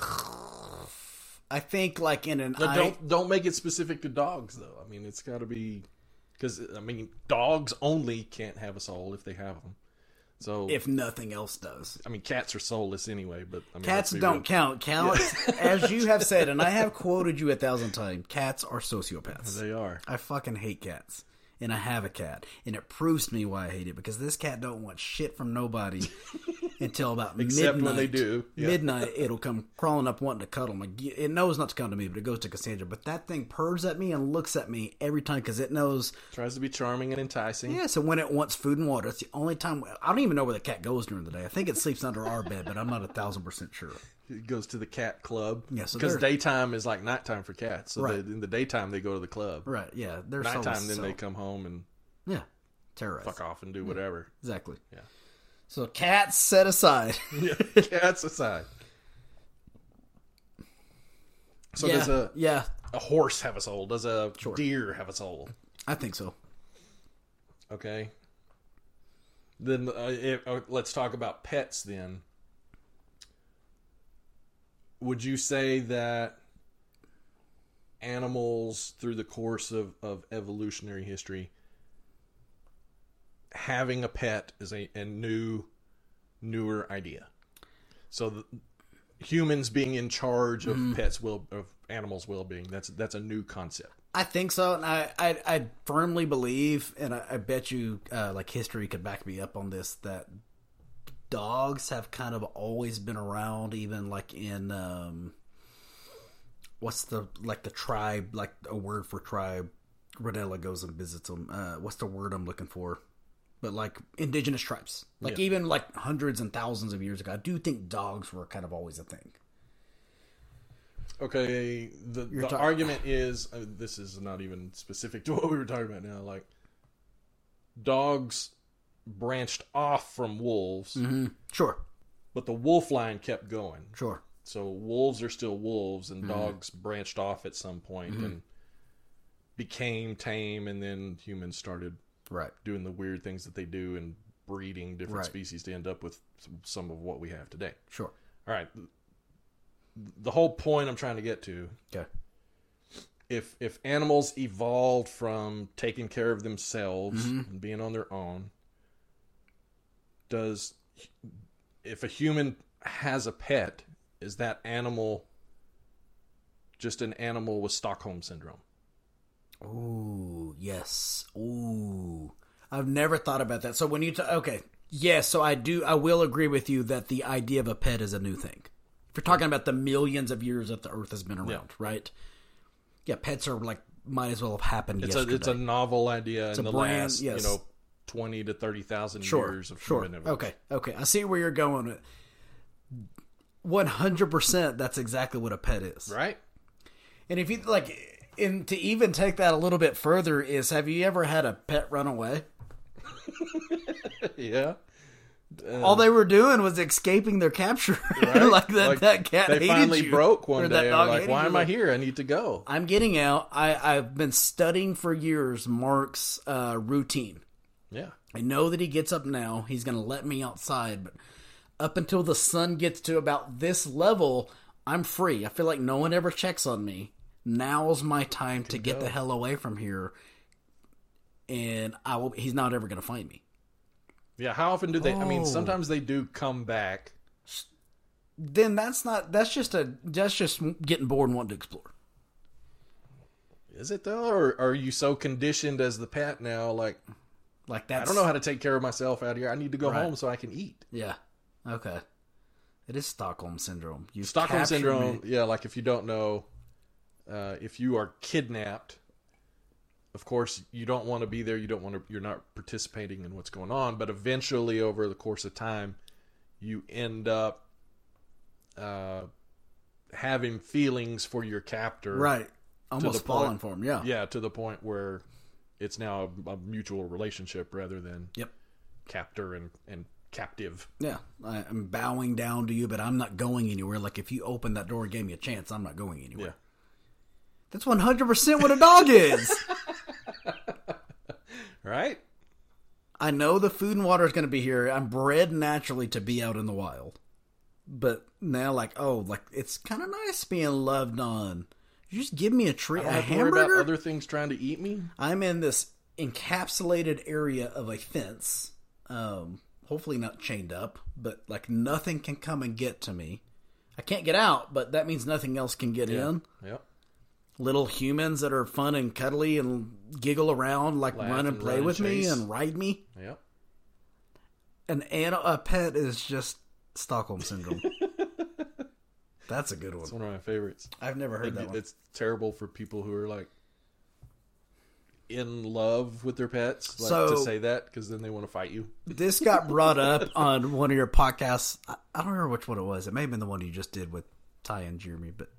I think, like in an No, don't don't make it specific to dogs though. I mean, it's got to be because I mean, dogs only can't have a soul if they have them. So if nothing else does. I mean, cats are soulless anyway. But I mean, Cats don't real. count. Cats, as you have said, and I have quoted you a thousand times. Cats are sociopaths. They are. I fucking hate cats. And I have a cat. And it proves to me why I hate it. Because this cat don't want shit from nobody until about midnight. Except midnight. when they do. Yeah. Midnight, it'll come crawling up wanting to cuddle me. It knows not to come to me, but it goes to Cassandra. But that thing purrs at me and looks at me every time because it knows. Tries to be charming and enticing. Yeah, so when it wants food and water, it's the only time. I don't even know where the cat goes during the day. I think it sleeps under our bed, but I'm not a thousand percent sure. It goes to the cat club. Yeah, because daytime is like nighttime for cats. So Right. they, in the daytime they go to the club. Right, yeah. They're Nighttime, so, then so- they come home and Yeah, terrorize. fuck off and do whatever. Exactly. Yeah. So cats set aside. Yeah, cats aside. So yeah, does a yeah, a horse have a soul? Does a deer have a soul? I think so. Okay. Then uh, if, uh, let's talk about pets. Then, would you say that animals, through the course of, of evolutionary history, having a pet is a, a new, newer idea? So, the, humans being in charge of pets will of animals' well being that's that's a new concept. I think so, and I I, I firmly believe, and I, I bet you, uh, like history could back me up on this, that dogs have kind of always been around, even like in um, what's the like the tribe, like a word for tribe. Rodella goes and visits them. Uh, what's the word I'm looking for? But like indigenous tribes, like Yeah. even like hundreds and thousands of years ago, I do think dogs were kind of always a thing. Okay, the, the argument is uh, this is not even specific to what we were talking about now. Like, dogs branched off from wolves, Sure, but the wolf line kept going. sure. So wolves are still wolves, Mm-hmm. and dogs branched off at some point and became tame, and then humans started Right. doing the weird things that they do and breeding different Right. species to end up with some- some of what we have today. Sure. All right. The whole point I'm trying to get to Okay. if if animals evolved from taking care of themselves Mm-hmm. and being on their own, does if a human has a pet, is that animal just an animal with Stockholm syndrome? Ooh, yes. Ooh. I've never thought about that. So when you t- okay, yes, so I do I will agree with you that the idea of a pet is a new thing. If you're talking about the millions of years that the earth has been around, right? Yeah, pets are like might as well have happened It's yesterday. a it's a novel idea in a the brand- last yes. you know twenty to thirty thousand sure, years of sure. Okay, okay. I see where you're going with 100% that's exactly what a pet is. Right? And if you like and to even take that a little bit further is have you ever had a pet run away? yeah. All they were doing was escaping their capture. Right? like that, Like, that cat They hated finally you. broke one that day. dog like, why you. am I here? I need to go. I'm getting out. I, I've been studying for years Mark's uh, routine. Yeah. I know that he gets up now. He's going to let me outside, but up until the sun gets to about this level, I'm free. I feel like no one ever checks on me. Now's my time to get the hell away from here, and I will. He's not ever going to find me. Yeah. How often do they? I mean, Oh. sometimes they do come back. Then that's not. That's just a. That's just getting bored and wanting to explore. Is it though, or are you so conditioned as the pet now? Like, Like that's. I don't know how to take care of myself out here. I need to go Right. home so I can eat. Yeah. Okay. It is Stockholm syndrome. You Stockholm syndrome. me. Yeah, like if you don't know, uh, if you are kidnapped, of course you don't want to be there. You don't want to. You're not participating in what's going on. But eventually, over the course of time, you end up uh, having feelings for your captor. Right. Almost falling point- for him. Yeah. Yeah, to the point where it's now a, a mutual relationship rather than Yep. captor and and captive. Yeah. I, I'm bowing down to you, but I'm not going anywhere. Like if you opened that door and gave me a chance, I'm not going anywhere. Yeah. That's 100% what a dog is. Right. I know the food and water is going to be here. I'm bred naturally to be out in the wild. But now, like, oh, like, it's kind of nice being loved on. You just give me a treat, I a don't have to worry about hamburger. other things trying to eat me. I'm in this encapsulated area of a fence. Um, hopefully not chained up, but like nothing can come and get to me. I can't get out, but that means nothing else can get in. Yep. Little humans that are fun and cuddly and giggle around, like Laugh run and and play run and with me and ride me. Yep. An an a pet is just Stockholm syndrome. That's a good one. It's one of my favorites. I've never heard that one. It's terrible for people who are like in love with their pets, like So- to say that because then they want to fight you. This got brought up on one of your podcasts. I, don't remember which one it was. It may have been the one you just did with Ty and Jeremy, but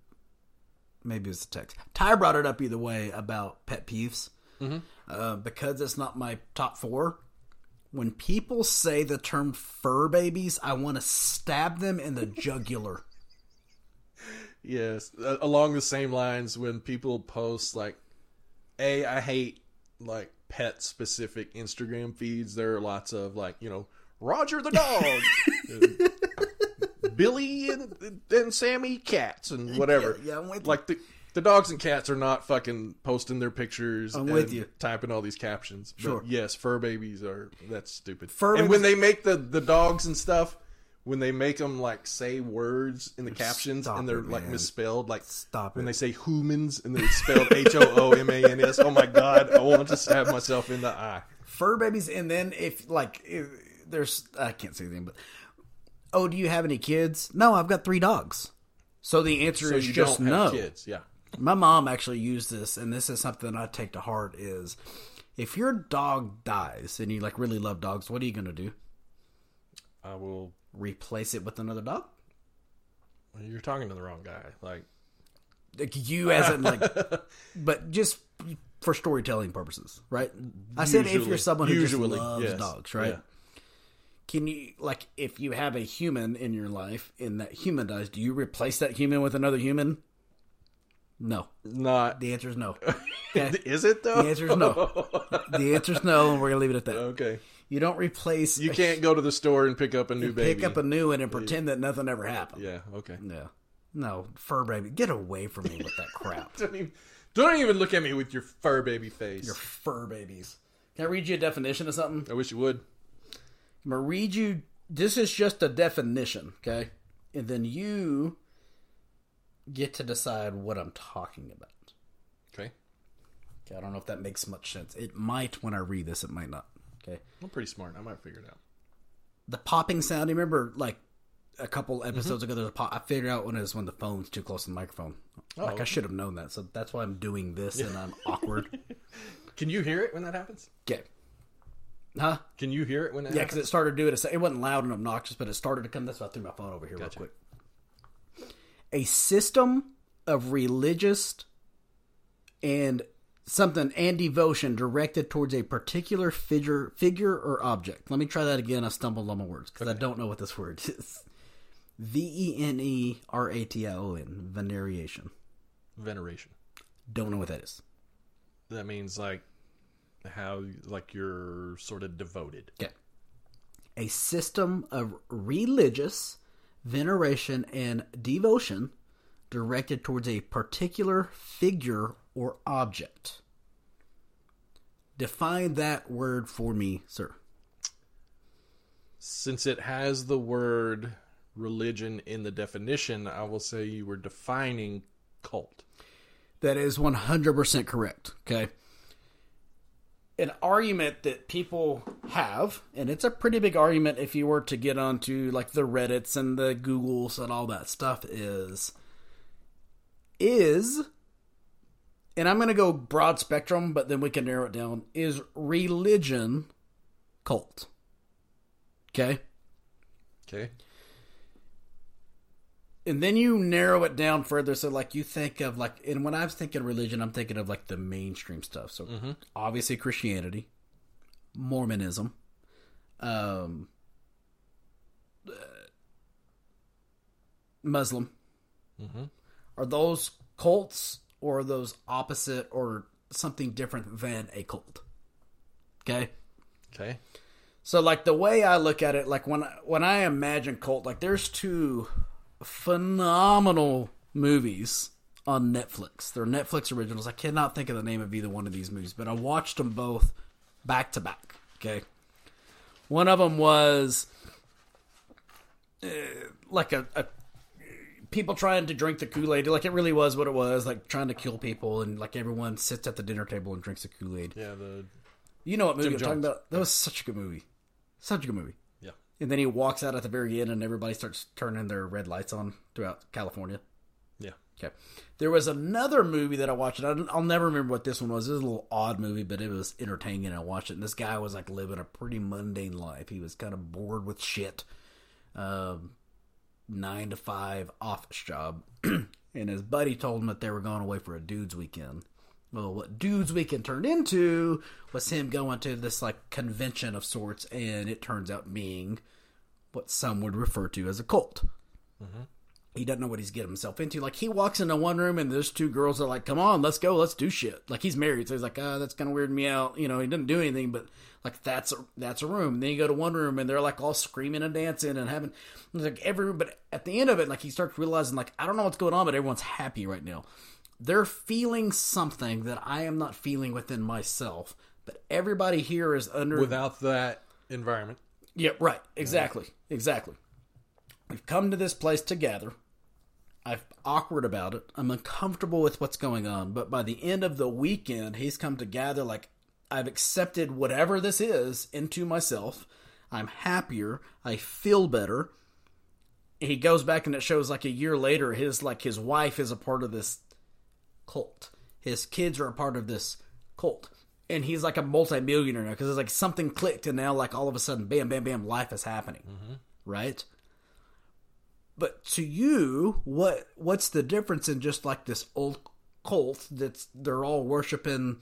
maybe it was the text. Ty brought it up either way about pet peeves. Uh, because it's not my top four. When people say the term fur babies, I want to stab them in the jugular. Yes, along the same lines when people post like, "A, I hate like pet specific Instagram feeds." There are lots of like you know Roger the dog, and Billy and, and Sammy cats and whatever. Yeah, yeah, I'm with like the the dogs and cats are not fucking posting their pictures. I'm and with you. Typing all these captions. But Sure. yes, fur babies are that's stupid. Fur and when they make the the dogs and stuff. When they make them like say words in the captions Stop and they're it, like misspelled, like Stop when it. they say humans and then it's spelled H O O M A N S. Oh my god, I want to stab myself in the eye. fur babies, and then if like if there's I can't say anything, but oh, do you have any kids? No, I've got three dogs. So the answer So is you just don't no. have kids, yeah. My mom actually used this, and this is something I take to heart: is if your dog dies and you like really love dogs, what are you gonna do? I will. Replace it with another dog? You're talking to the wrong guy. Like, Like you as in like, but just for storytelling purposes, right? I said if you're someone who Usually, just loves yes. dogs, right? Yeah. Can you like if you have a human in your life and that human dies, do you replace that human with another human? No. not. The answer is no. Okay? Is it though? The answer is no. The answer is no, and we're gonna leave it at that. okay. You don't replace. You can't go to the store and pick up a new baby. pick up a new one and pretend that nothing ever happened. yeah. Okay. No, no, fur baby, get away from me with that crap. Don't even, don't even look at me with your fur baby face. Your fur babies. Can I read you a definition of something? I wish you would. I'm gonna read you this is just a definition, okay? And then you get to decide what I'm talking about. Okay. Okay, I don't know if that makes much sense. It might when I read this, it might not. Okay. I'm pretty smart. I might figure it out. The popping sound, you remember like a couple episodes ago there's a pop I figured out when it was when the phone's too close to the microphone. Oh, like I should have known that. So that's why I'm doing this and I'm awkward. Can you hear it when that happens? Okay. Huh? Can you hear it when that Yeah, because it started doing it. It wasn't loud and obnoxious, but it started to come. That's why I threw my phone over here Gotcha. real quick. A system of religious and something and devotion directed towards a particular figure, figure or object. Let me try that again. I stumbled on my words because I don't know what this word is. V e n e r a t i o n veneration. Veneration. Don't know what that is. That means like how like you're sort of devoted. Yeah. A system of religious veneration and devotion directed towards a particular figure or object. Define that word for me, sir. Since it has the word religion in the definition, I will say you were defining cult. That is 100% correct. Okay. An argument that people have, and it's a pretty big argument if you were to get onto like the Reddits and the Googles and all that stuff, is is and I'm going to go broad spectrum, but then we can narrow it down. Is religion cult? Okay. Okay. and then you narrow it down further so like you think of like and when i was thinking religion i'm thinking of like the mainstream stuff so obviously christianity mormonism um uh, muslim are those cults or those opposite or something different than a cult okay Okay. so like the way I look at it, like when when I imagine cult, like there's two phenomenal movies on Netflix. They're Netflix originals. I cannot think of the name of either one of these movies, but I watched them both back to back. Okay, one of them was uh, like a, a people trying to drink the Kool Aid. Like it really was what it was, like trying to kill people, and like everyone sits at the dinner table and drinks the Kool Aid. Yeah, the You know what movie Jim I'm talking about? That was such a good movie. Such a good movie. yeah. And then he walks out at the very end, and everybody starts turning their red lights on throughout California. Yeah. Okay. There was another movie that I watched. and I'll never remember what this one was. It was a little odd movie, but it was entertaining. And I watched it. And this guy was like living a pretty mundane life. He was kind of bored with shit. Um, nine to five office job. and his buddy told him that they were going away for a dude's weekend. Well, what dude's weekend turned into was him going to this like convention of sorts, and it turns out being what some would refer to as a cult he doesn't know what he's getting himself into. Like he walks into one room and there's two girls that are like, "Come on, let's go, let's do shit." Like he's married, so he's like, "Ah, that's kind of weird me out." You know, he didn't do anything, but like that's a, that's a room. And then you go to one room and they're like all screaming and dancing and having like every. Room. But at the end of it, like he starts realizing like I don't know what's going on, but everyone's happy right now. They're feeling something that I am not feeling within myself. But everybody here is under Without that environment. yeah, right. Exactly. Exactly. We've come to this place together. I'm awkward about it. I'm uncomfortable with what's going on. But by the end of the weekend, he's come to gather like I've accepted whatever this is into myself. I'm happier. I feel better. He goes back and it shows like a year later, his like his wife is a part of this cult. His kids are a part of this cult. And he's like a multimillionaire now because it's like something clicked and now like all of a sudden, bam, bam, bam, life is happening. Mm-hmm. Right? But to you, what what's the difference in just like this old cult that's they're all worshiping,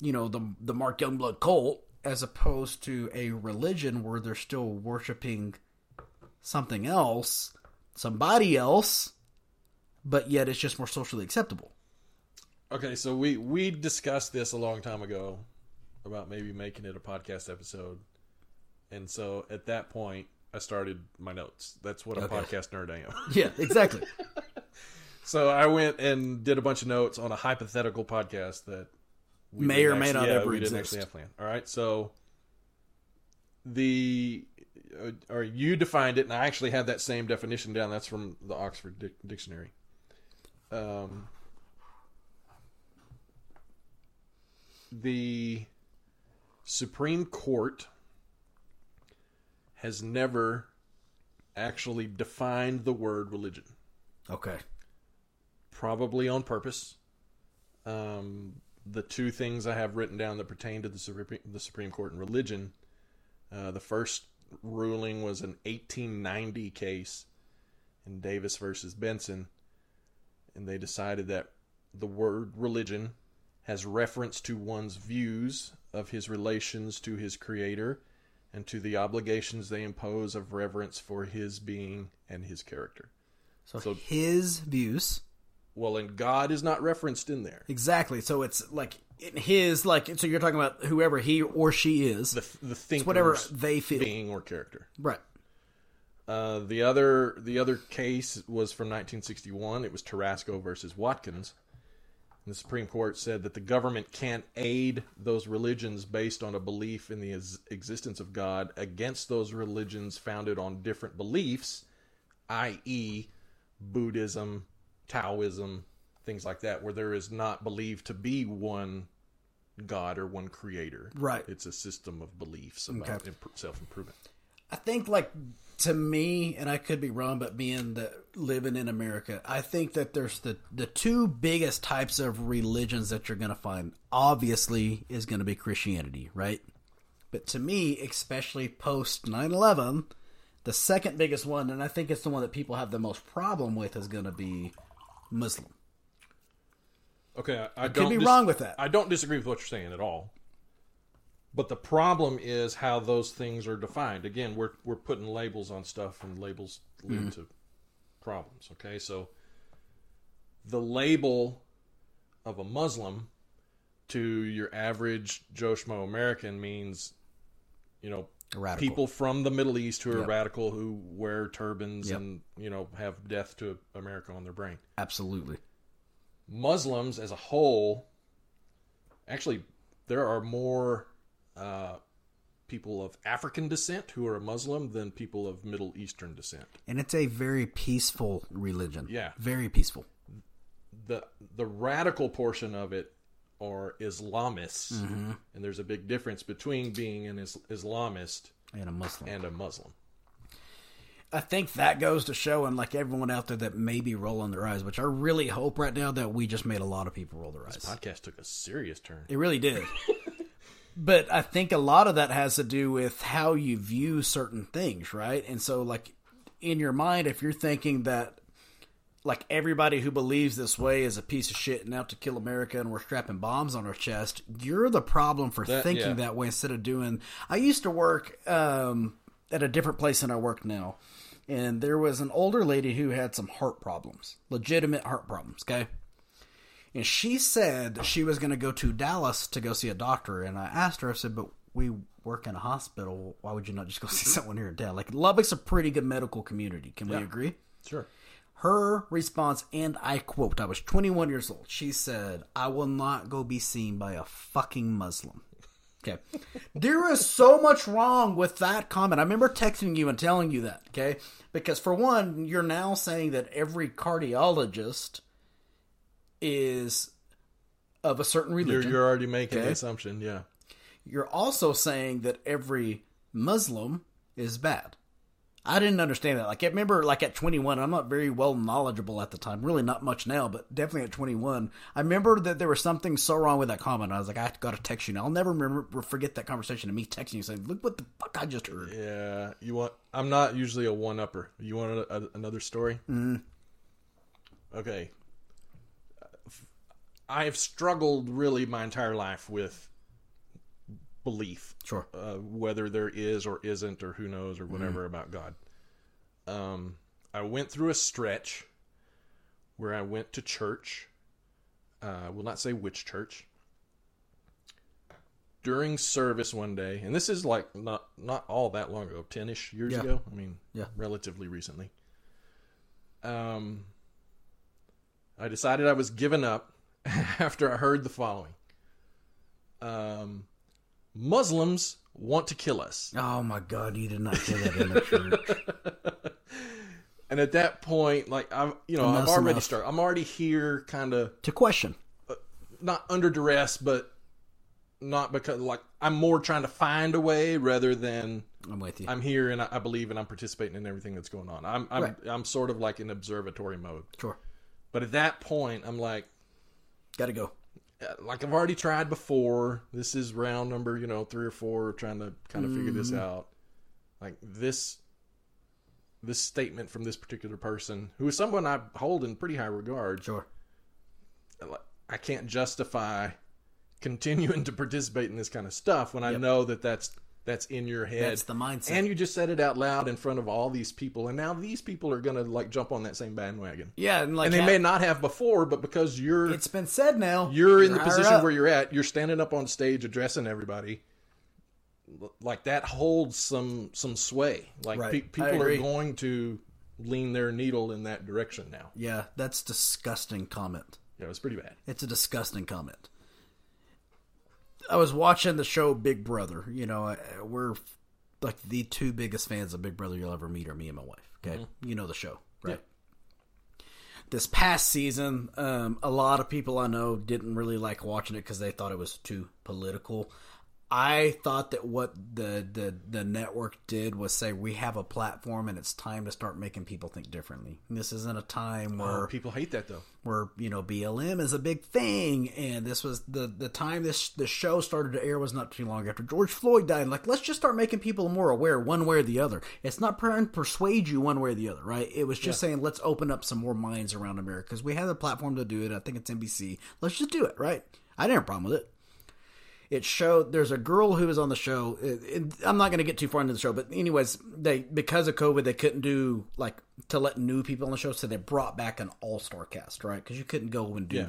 you know, the the Mark Youngblood cult, as opposed to a religion where they're still worshiping something else, somebody else, but yet it's just more socially acceptable. Okay, so we we discussed this a long time ago about maybe making it a podcast episode, and so at that point I started my notes. That's what a Okay. podcast nerd I am. Yeah, exactly. so I went and did a bunch of notes on a hypothetical podcast that we May or may actually- not yeah, ever we didn't exist. actually have. All right, so the uh, or you defined it, and I actually had that same definition down. That's from the Oxford Dic- Dictionary. Um, the Supreme Court has never actually defined the word religion, Okay. probably on purpose. Um, the two things I have written down that pertain to the Supreme, the Supreme Court and religion. Uh, the first ruling was an 1890 case in Davis versus Beason, and they decided that the word religion has reference to one's views of his relations to his creator and to the obligations they impose of reverence for his being and his character. So, So- his views. Well, and God is not referenced in there. Exactly. So it's like in his like so you're talking about whoever he or she is. The the thinker's whatever they feel. being or character. Right. Uh, the other the other case was from 1961. It was Torcaso versus Watkins. And the Supreme Court said that the government can't aid those religions based on a belief in the ex- existence of God against those religions founded on different beliefs, i.e., Buddhism, Taoism, things like that, where there is not believed to be one God or one creator. Right. It's a system of beliefs about Okay. imp- self improvement. I think like to me, and I could be wrong, but being the living in America, I think that there's the the two biggest types of religions that you're going to find. Obviously, is going to be Christianity, right? But to me, especially post 9/11, the second biggest one, and I think it's the one that people have the most problem with, is going to be Muslim. Okay, I, I Could be dis- wrong with that. I don't disagree with what you're saying at all. But the problem is how those things are defined. Again, we're we're putting labels on stuff, and labels lead Mm-hmm. to problems. Okay, so the label of a Muslim to your average Joe Schmo American means, you know, Radical. people from the Middle East who are Yep. radical, who wear turbans Yep. and you know have death to America on their brain. Absolutely. Muslims as a whole, actually, there are more uh, people of African descent who are Muslim than people of Middle Eastern descent. And it's a very peaceful religion. Yeah. Very peaceful. the The radical portion of it are Islamists, Mm-hmm. and there's a big difference between being an is- Islamist And a Muslim. and a Muslim. I think that goes to showing like everyone out there that may be rolling their eyes, which I really hope right now that we just made a lot of people roll their eyes. This Podcast took a serious turn. It really did. but I think a lot of that has to do with how you view certain things, right? And so like in your mind if you're thinking that like everybody who believes this way is a piece of shit and out to kill America and we're strapping bombs on our chest, you're the problem for That- thinking yeah. that way instead of doing I used to work um at a different place than I work now. And there was an older lady who had some heart problems, legitimate heart problems, okay? And she said she was going to go to Dallas to go see a doctor. And I asked her, I said, but we work in a hospital. Why would you not just go see someone here in Dallas? Like, Lubbock's a pretty good medical community. Can we agree? Sure. Her response, and I quote, I was 21 years old. She said, I will not go be seen by a fucking Muslim. Okay. there is so much wrong with that comment. I remember texting you and telling you that, okay? Because for one, you're now saying that every cardiologist is of a certain You're, religion. you're already making Okay. the assumption, yeah. You're also saying that every Muslim is bad. I didn't understand that. Like, I remember, like at 21, I'm not very well knowledgeable at the time. Really, not much now, but definitely at 21. I remember that there was something so wrong with that comment. I was like, I got to text you. And I'll never remember forget that conversation of me texting you saying, "Look what the fuck I just heard." Yeah, you want? I'm not usually a one upper. You want a, a, another story? Mm. Okay. I have struggled really my entire life with belief, Sure. uh, whether there is or isn't, or who knows, or whatever about God. Um, I went through a stretch where I went to church. Uh, I will not say which church. During service one day, and this is like not not all that long ago, ten ish years Yeah. ago. I mean, Yeah. relatively recently. Um, I decided I was giving up after I heard the following. Um, Muslims want to kill us. Oh my God, you did not say that in the church. And at that point, like I'm, you know, I've Enough's already enough. started. I'm already here, kind of to question. Uh, not under duress, but not because like I'm more trying to find a way rather than I'm with you. I'm here and I, I believe and I'm participating in everything that's going on. I'm I'm Right. I'm sort of like in observatory mode. sure. But at that point, I'm like, Got to go. Uh, like I've already tried before. This is round number, you know, three or four, trying to kind of figure this out. Like this, this statement from this particular person, who is someone I hold in pretty high regard. Sure. I can't justify continuing to participate in this kind of stuff when I know that that's that's in your head. That's the mindset. And you just said it out loud in front of all these people, and now these people are gonna like jump on that same bandwagon. Yeah, and like And they ha- may not have before, but because you're it's been said now. you're in the position up. where you're at, you're standing up on stage addressing everybody. Like that holds some some sway. Like Right. pe- people are going to lean their needle in that direction now. Yeah, that's disgusting comment. Yeah, it was pretty bad. It's a disgusting comment. I was watching the show Big Brother. You know, we're like the two biggest fans of Big Brother you'll ever meet are me and my wife. Okay, you know the show, right? This past season, um, a lot of people I know didn't really like watching it because they thought it was too political. I thought that what the, the the network did was say we have a platform and it's time to start making people think differently. This isn't a time where Oh, people hate that though. where you know BLM is a big thing, and this was the the time this the show started to air was not too long after George Floyd died. Like, let's just start making people more aware, one way or the other. It's not trying to persuade you one way or the other, right? It was just saying let's open up some more minds around America because we have the platform to do it. I think it's NBC. Let's just do it, right? I didn't have a problem with it it showed there's a girl who was on the show it, it- i'm not going to get too far into the show but anyways they because of covid they couldn't do like to let new people on the show so they brought back an all-star cast right? Because you couldn't go and do Yeah.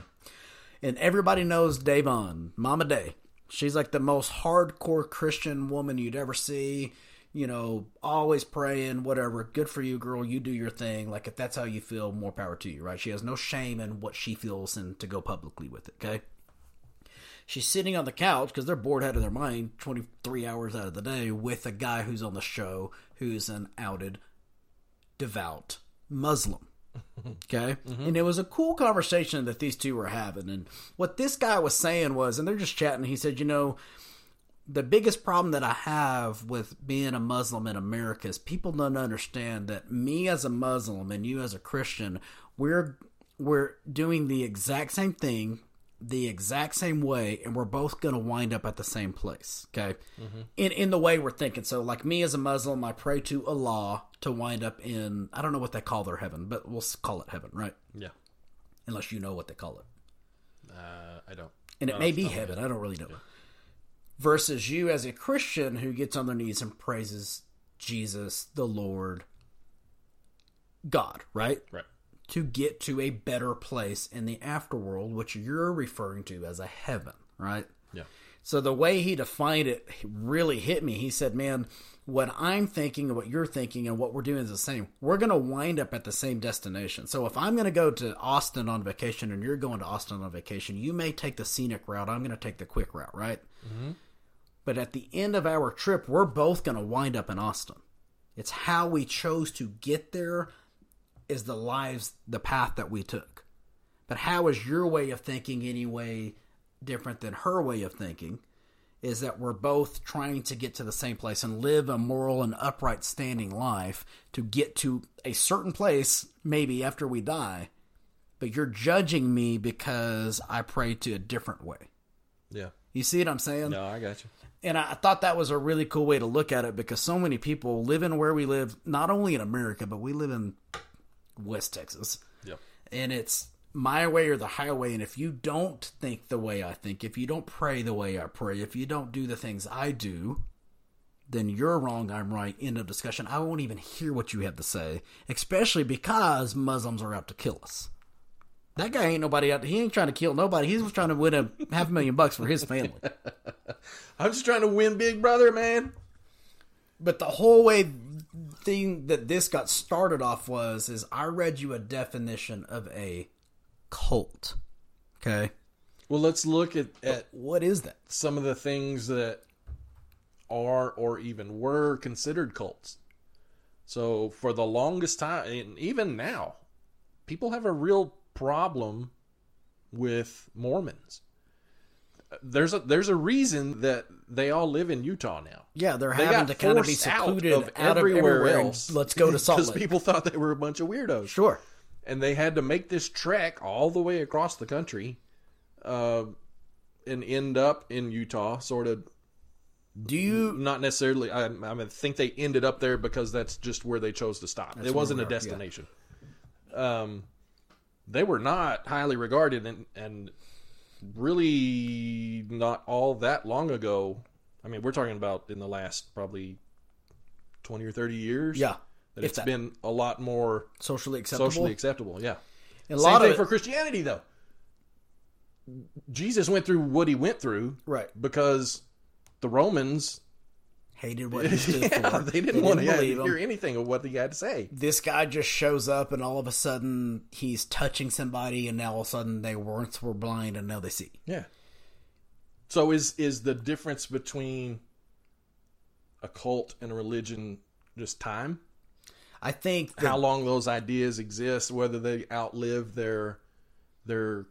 and everybody knows davon mama day. She's like the most hardcore christian woman you'd ever see you know always praying whatever. Good for you girl. You do your thing. Like if that's how you feel more power to you right? She has no shame in what she feels and to go publicly with it okay She's sitting on the couch because they're bored out of their mind 23 hours out of the day with a guy who's on the show who's an outed devout Muslim. Okay? Mm-hmm. And it was a cool conversation that these two were having. And what this guy was saying was, and they're just chatting, he said, you know, the biggest problem that I have with being a Muslim in America is people don't understand that me as a Muslim and you as a Christian, we're we're doing the exact same thing, the exact same way, and we're both going to wind up at the same place. Okay, in in the way we're thinking. So, like me as a Muslim, I pray to Allah to wind up in I don't know what they call their heaven, but we'll call it heaven, right? Yeah. Unless you know what they call it Uh, I don't. and it may be heaven. I don't really know. Versus you as a Christian who gets on their knees and praises Jesus, the Lord, God, right? Right. To get to a better place in the afterworld, which you're referring to as a heaven, right? Yeah. So the way he defined it really hit me. He said, "Man, what I'm thinking and what you're thinking and what we're doing is the same. We're going to wind up at the same destination. So if I'm going to go to Austin on vacation and you're going to Austin on vacation, you may take the scenic route. I'm going to take the quick route, right? Mm-hmm. But at the end of our trip, we're both going to wind up in Austin. It's how we chose to get there is the lives, the path that we took. But how is your way of thinking anyway different than her way of thinking? Is that we're both trying to get to the same place and live a moral and upright standing life to get to a certain place, maybe after we die. But you're judging me because I pray to a different way. Yeah. You see what I'm saying? No, I got you. And I I thought that was a really cool way to look at it because so many people live in where we live, not only in America, but we live in West Texas. Yep. And it's my way or the highway. And if you don't think the way I think, if you don't pray the way I pray, if you don't do the things I do, then you're wrong, I'm right. End of discussion. I won't even hear what you have to say, especially because Muslims are out to kill us. That guy ain't nobody out. He ain't trying to kill nobody. He's just trying to win a half a million bucks for his family. I'm just trying to win Big Brother, man. But the whole way thing that this got started off was is I read you a definition of a cult. Okay. Well, let's look at, at What is that? some of the things that are or even were considered cults. So for the longest time, and even now, people have a real problem with Mormons. There's a there's a reason that they all live in Utah now. Yeah, they're They having to kind of be forced out secluded of out of everywhere everywhere. else. let's go to Salt Lake because people thought they were a bunch of weirdos sure. and they had to make this trek all the way across the country uh, and end up in Utah, sort of Do you? not necessarily. I, I mean, think they ended up there because that's just where they chose to stop. it wasn't a are, yeah. destination. Um, they were not highly regarded, and and really not all that long ago. I mean, we're talking about in the last probably twenty or thirty years. Yeah, that it's that. been a lot more socially acceptable. socially acceptable. Yeah. And a Same lot thing of for Christianity, though. Jesus went through what he went through right because the Romans, hated what he stood yeah, for. they didn't want to believe him. hear anything of what he had to say. this guy just shows up and all of a sudden he's touching somebody and now all of a sudden they once were blind and now they see. Yeah. So is is the difference between a cult and a religion just time? I think that How long those ideas exist, whether they outlive their their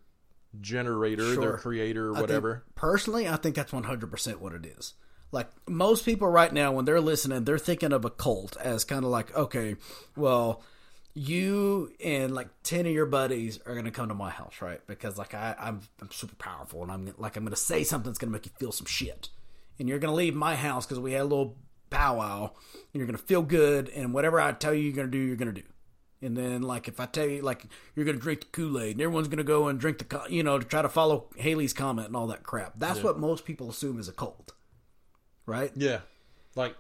generator, their creator, or I think- whatever. personally, I think that's 100% what it is. Like most people right now, when they're listening, they're thinking of a cult as kind of like, okay, well, you and like 10 of your buddies are going to come to my house, right? Because like I, I'm, I'm super powerful and I'm like, I'm going to say something that's going to make you feel some shit. And you're going to leave my house because we had a little powwow and you're going to feel good. And whatever I tell you you're going to do, you're going to do. And then, like, if I tell you, like, you're going to drink the Kool Aid, and everyone's going to go and drink the, you know, to try to follow Halley's Comet and all that crap. That's what most people assume is a cult, right? Yeah. Like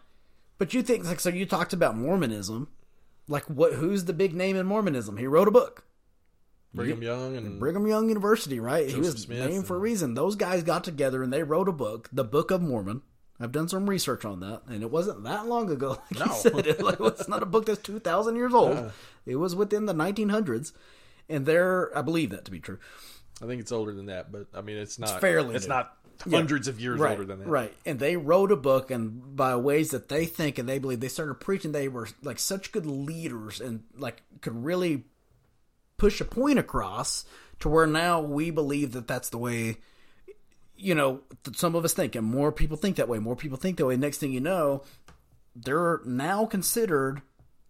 But you think, like, so you talked about Mormonism. Like, what? Who's the big name in Mormonism? He wrote a book, Brigham Young and Brigham Young University, right? he was Smith named for a reason. Those guys got together and they wrote a book, the Book of Mormon. I've done some research on that, and it wasn't that long ago. Like No. said, it, like, it's not a book that's two thousand years old. It was within the 1900s, and there, I believe that to be true. I think it's older than that, but I mean, it's not fairly It's new. not hundreds of years right, older than that. Right. And they wrote a book, and by ways that they think and they believe, they started preaching. They were like such good leaders and like could really push a point across to where now we believe that that's the way. You know, some of us think, and more people think that way. More people think that way. Next thing you know, they're now considered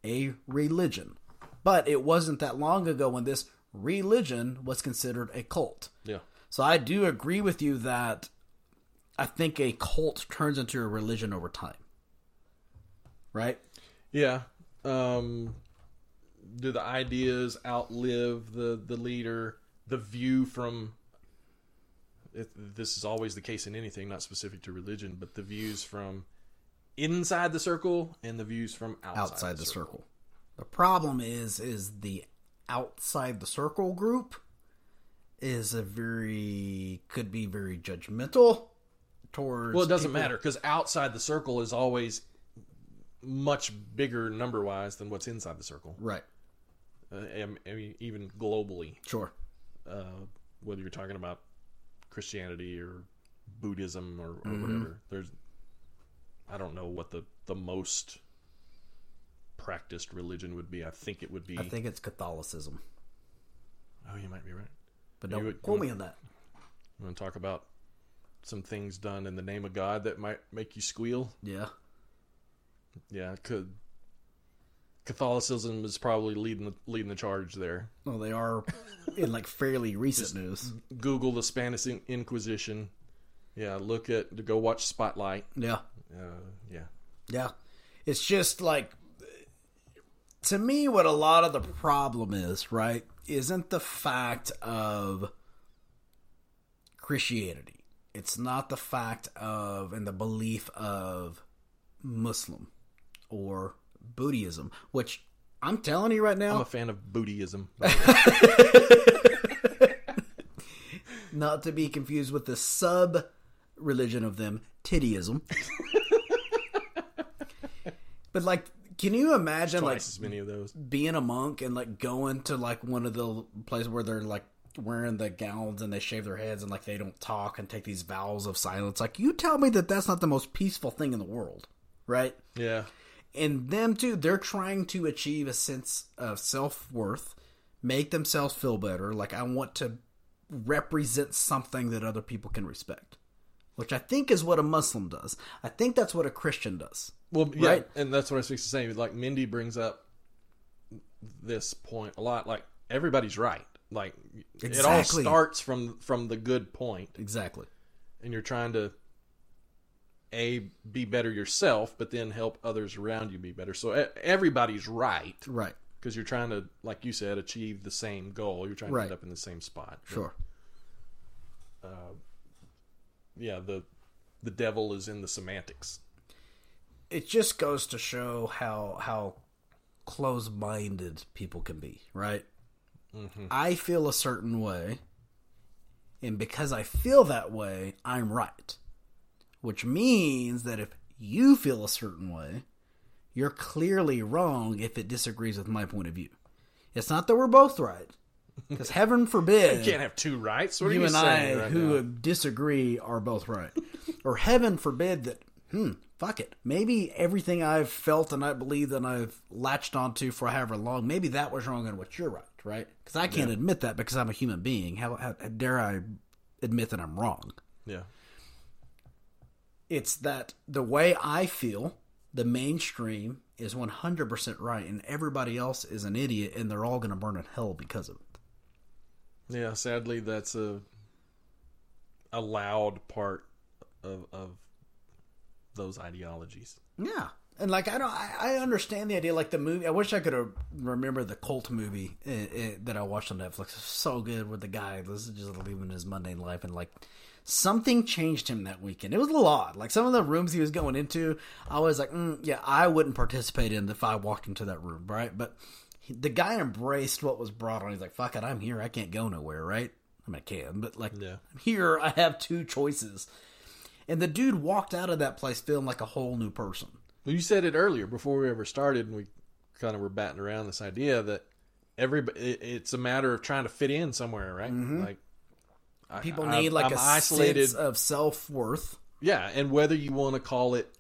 a religion. But it wasn't that long ago when this religion was considered a cult. Yeah. So I do agree with you that I think a cult turns into a religion over time. Right? Yeah. Um, do the ideas outlive the the leader? The view from it, this is always the case in anything, not specific to religion, but the views from inside the circle and the views from outside, Outside the circle. The problem is is the outside the circle group is a very could be very judgmental towards Well, it doesn't people- matter because outside the circle is always much bigger number wise than what's inside the circle. Right. Uh, I mean, even globally, Sure. uh, whether you're talking about Christianity or Buddhism or, or Mm-hmm. whatever. There's, I don't know what the the most practiced religion would be. I think it would be. I think it's Catholicism. oh, you might be right. But You don't would- quote you me on that. I'm going to talk about some things done in the name of God that might make you squeal. Yeah. Yeah, could. Catholicism is probably leading the, leading the charge there. Well, they are in like fairly recent news. Google the Spanish In- Inquisition. Yeah, look at to go watch Spotlight. Yeah. Uh, yeah, Yeah. It's just like to me what a lot of the problem is, right? Isn't the fact of Christianity. It's not the fact of and the belief of Muslim or Buddhism, which I'm telling you right now, I'm a fan of Buddhism. not to be confused with the sub religion of them, tittyism. but like, can you imagine like as many of those. being a monk and like going to like one of the places where they're like wearing the gowns and they shave their heads and like they don't talk and take these vows of silence. Like you tell me that that's not the most peaceful thing in the world, right? Yeah. And them too, they're trying to achieve a sense of self worth, make themselves feel better. Like I want to represent something that other people can respect, which I think is what a Muslim does. I think that's what a Christian does. Well, yeah, Right. and that's what I was fixing to say. Like Mindy brings up this point a lot. Like everybody's right. Like it all starts from from the good point, Exactly. and you're trying to a be better yourself, but then help others around you be better. So everybody's right Right. because you're trying to, like you said, achieve the same goal. You're trying Right. to end up in the same spot. Sure. Uh, yeah. The the devil is in the semantics. it just goes to show how how close-minded people can be, right? Mm-hmm. I feel a certain way, and because I feel that way, I'm right. Which means that if you feel a certain way, you're clearly wrong if it disagrees with my point of view. It's not that we're both right, because heaven forbid You can't have two rights. What are you you and I right who now? disagree are both right. or heaven forbid that, hmm, fuck it. Maybe everything I've felt and I believe and I've latched onto for however long, maybe that was wrong and what you're right, right? Because I can't admit that because I'm a human being. How, how, how dare I admit that I'm wrong? Yeah. It's that the way I feel, the mainstream is 100% right and everybody else is an idiot and they're all going to burn in hell because of it. Yeah, sadly, that's a a loud part of of those ideologies. Yeah. And like I don't, I, I understand the idea. Like the movie, I wish I could remember the cult movie uh, uh, that I watched on Netflix. So good with the guy This is just living his mundane life, and like something changed him that weekend. It was a lot. Like some of the rooms he was going into, I was like, mm, yeah, I wouldn't participate in if I walked into that room, right? But he, the guy embraced what was brought on. He's like, fuck it, I'm here. I can't go nowhere, right? I mean, I can, but like, Yeah. Here. I have two choices. And the dude walked out of that place feeling like a whole new person. Well, you said it earlier before we ever started, and we kind of were batting around this idea that everybody it, it's a matter of trying to fit in somewhere, right? Like Mm-hmm. People I- need like I'm a isolated. sense of self worth. Yeah, and whether you want to call it,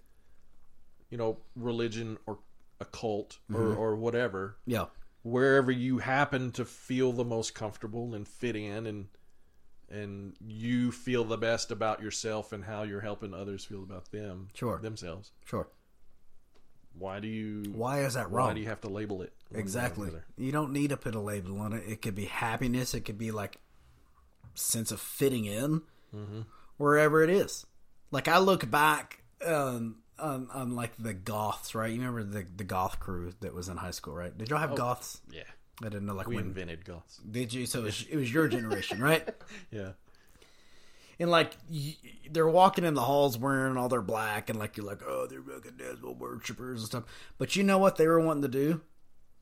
you know, religion or a cult or Mm-hmm. or whatever, Yeah, wherever you happen to feel the most comfortable and fit in and and you feel the best about yourself and how you're helping others feel about them Sure. themselves sure. why do you Why is that wrong why do you have to label it one way or exactly. You don't need to put a label on it. It could be happiness. It could be like sense of fitting in Mm-hmm. wherever it is. Like I look back um, on on like the goths, right? You remember the the goth crew that was in high school, right? Did y'all have goths? yeah I didn't know like we when invented goths did you? So it was, it was your generation, right? yeah And like y- they're walking in the halls wearing all their black, and like you're like, oh, they're fucking devil worshippers and stuff. But you know what they were wanting to do?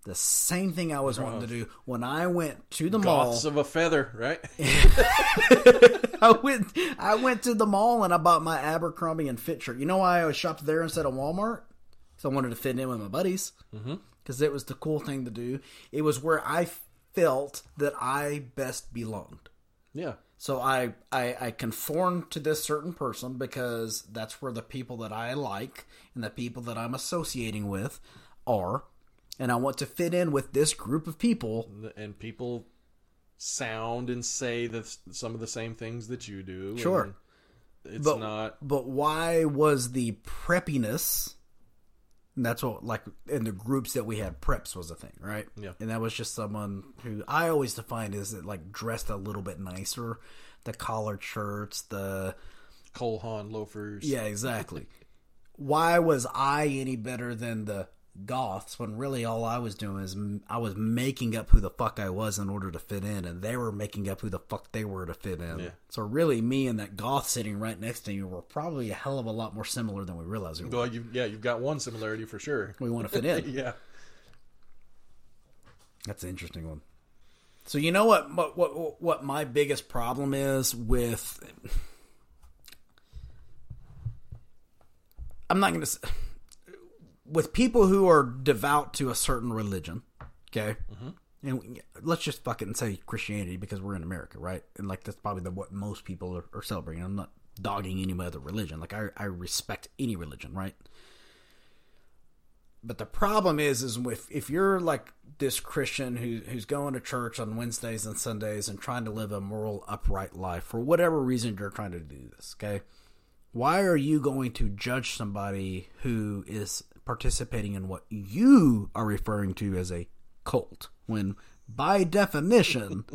The same thing I was wanting to do when I went to the goths mall. of a feather right I went, I went to the mall and I bought my Abercrombie and Fitch shirt. You know why I shopped there instead of Walmart? Because I wanted to fit in with my buddies. Mm-hmm. Because it was the cool thing to do. It was where I felt that I best belonged. yeah So I, I I conform to this certain person because that's where the people that I like and the people that I'm associating with are, and I want to fit in with this group of people. and people sound and say the, some of the same things that you do Sure. it's But not but why was the preppiness? And that's what like in the groups that we had preps was a thing, right? Yeah. And that was just someone who I always defined as it like dressed a little bit nicer, the collared shirts, the Cole Haan loafers Yeah, exactly. Why was I any better than the goths when really all I was doing is I was making up who the fuck I was in order to fit in, and they were making up who the fuck they were to fit in. Yeah. So really, me and that goth sitting right next to you were probably a hell of a lot more similar than we realized. We, well you yeah you've got one similarity for sure we want to fit in. yeah That's an interesting one. So you know what? What what, what my biggest problem is with? I'm not going to with people who are devout to a certain religion. Okay, and let's just fucking say Christianity because we're in America, right? And like that's probably the what most people are, are celebrating. I'm not dogging any other religion. Like I, I respect any religion, right? But the problem is, is if if you're like this Christian who who's going to church on Wednesdays and Sundays and trying to live a moral, upright life for whatever reason you're trying to do this, okay? Why are you going to judge somebody who is participating in what you are referring to as a cult when, by definition,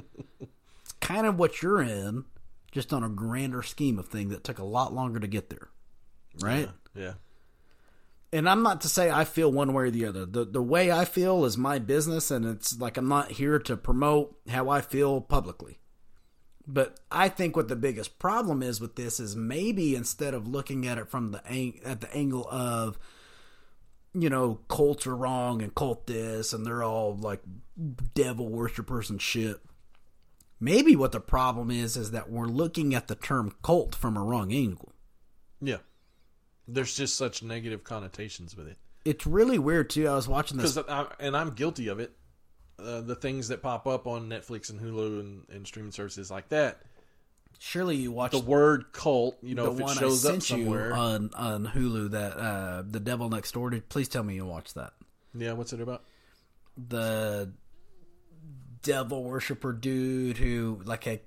it's kind of what you're in, just on a grander scheme of thing that took a lot longer to get there, right? Yeah. and I'm not to say I feel one way or the other. The the way I feel is my business and it's like I'm not here to promote how I feel publicly. But I think what the biggest problem is with this is maybe instead of looking at it from the ang- at the angle of you know cults are wrong and cult this and they're all like devil worshippers and shit. Maybe what the problem is is that we're looking at the term cult from a wrong angle. Yeah. There's just such negative connotations with it. It's really weird too. I was watching this Because and I'm guilty of it. Uh, the things that pop up on Netflix and Hulu and, and streaming services like that. Surely you watched The word cult, you know, if it shows up somewhere. on on Hulu that uh the Devil Next Door. Did please tell me you watched that? yeah, what's it about? The devil worshiper dude who like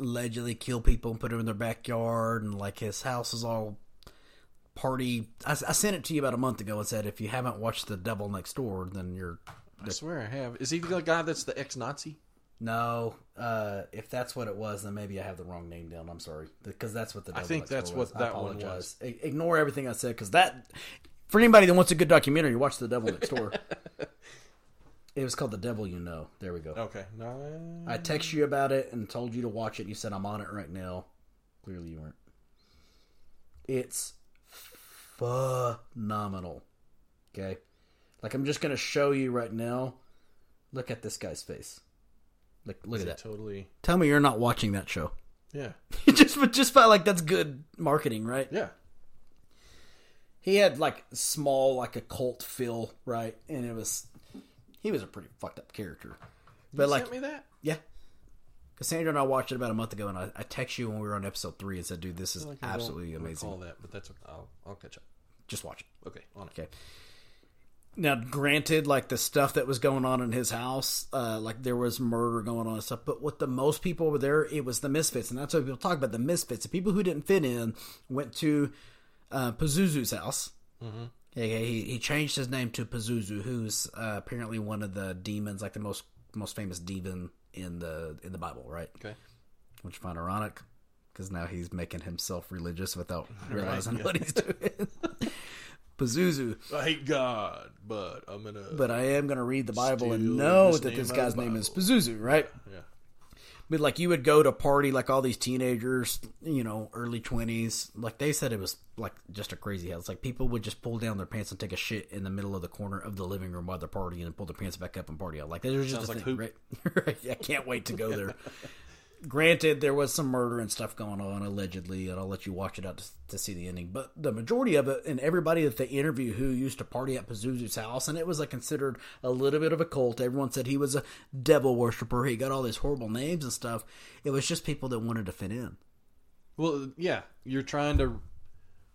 allegedly kill people and put them in their backyard and like his house is all party. I, I sent it to you about a month ago and said if you haven't watched the Devil Next Door, then you're I swear I have. Is he the guy that's the ex-Nazi? No. Uh, if that's what it was, then maybe I have the wrong name down. I'm sorry because that's what the. I think that's what was. I that one. I- Ignore everything I said because that. For anybody that wants a good documentary, watch The Devil Next Door. it was called The Devil You Know. There we go. Okay. No. I texted you about it and told you to watch it. You said I'm on it right now. Clearly you weren't. It's phenomenal. Okay, like I'm just gonna show you right now. Look at this guy's face. Like, look at that. Totally. Tell me you're not watching that show. Yeah. just, but just felt like that's good marketing, right? Yeah. He had like small, like a cult feel, right? And it was, he was a pretty fucked up character. But You like, sent me that? yeah. Cassandra and I watched it about a month ago, and I, I text you when we were on episode three and said, "Dude, this is Like, absolutely amazing. All that, but that's I'll I'll catch up. Just watch it." Okay, on it. Okay. Now, granted, like the stuff that was going on in his house, uh, like there was murder going on and stuff. But what the most people were there, it was the misfits, and that's what people talk about the misfits. The people who didn't fit in went to uh, Pazuzu's house. Mm-hmm. He, he changed his name to Pazuzu, who's uh, apparently one of the demons, like the most most famous demon in the in the Bible, right? Okay. Which I find ironic because now he's making himself religious without realizing yeah. what he's doing. Pazuzu. I hate God, but I'm gonna. but I am going to read the Bible and know that this guy's name is. Pazuzu, right? yeah. But like you would go to party like all these teenagers, you know, early twenties. Like they said, it was like just a crazy house. Like people would just pull down their pants and take a shit in the middle of the corner of the living room while they're partying and pull their pants back up and party out. Like there's just Sounds a like thing, right? right? I can't wait to go there. Granted, there was some murder and stuff going on allegedly, and I'll let you watch it out to, to see the ending. But the majority of it, and everybody that they interview who used to party at Pazuzu's house, and it was like considered a little bit of a cult. Everyone said he was a devil worshiper. He got all these horrible names and stuff. It was just people that wanted to fit in. Well, yeah, you're trying to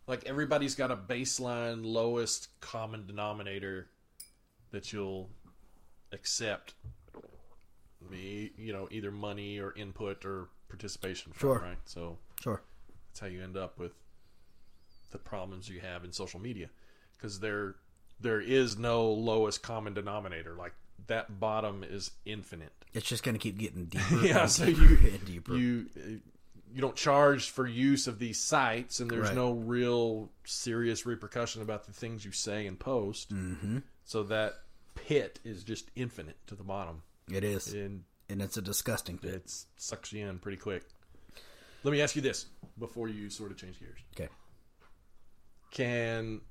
like everybody's got a baseline lowest common denominator that you'll accept. Be you know either money or input or participation from, Sure. right? So Sure. that's how you end up with the problems you have in social media because there there is no lowest common denominator like that bottom is infinite It's just going to keep getting deeper. yeah so you deeper. you you don't charge for use of these sites and there's Right. no real serious repercussion about the things you say and post mm-hmm. so that pit is just infinite to the bottom It is, and and it's a disgusting pit. it sucks you in pretty quick let me ask you this before you sort of change gears Okay. can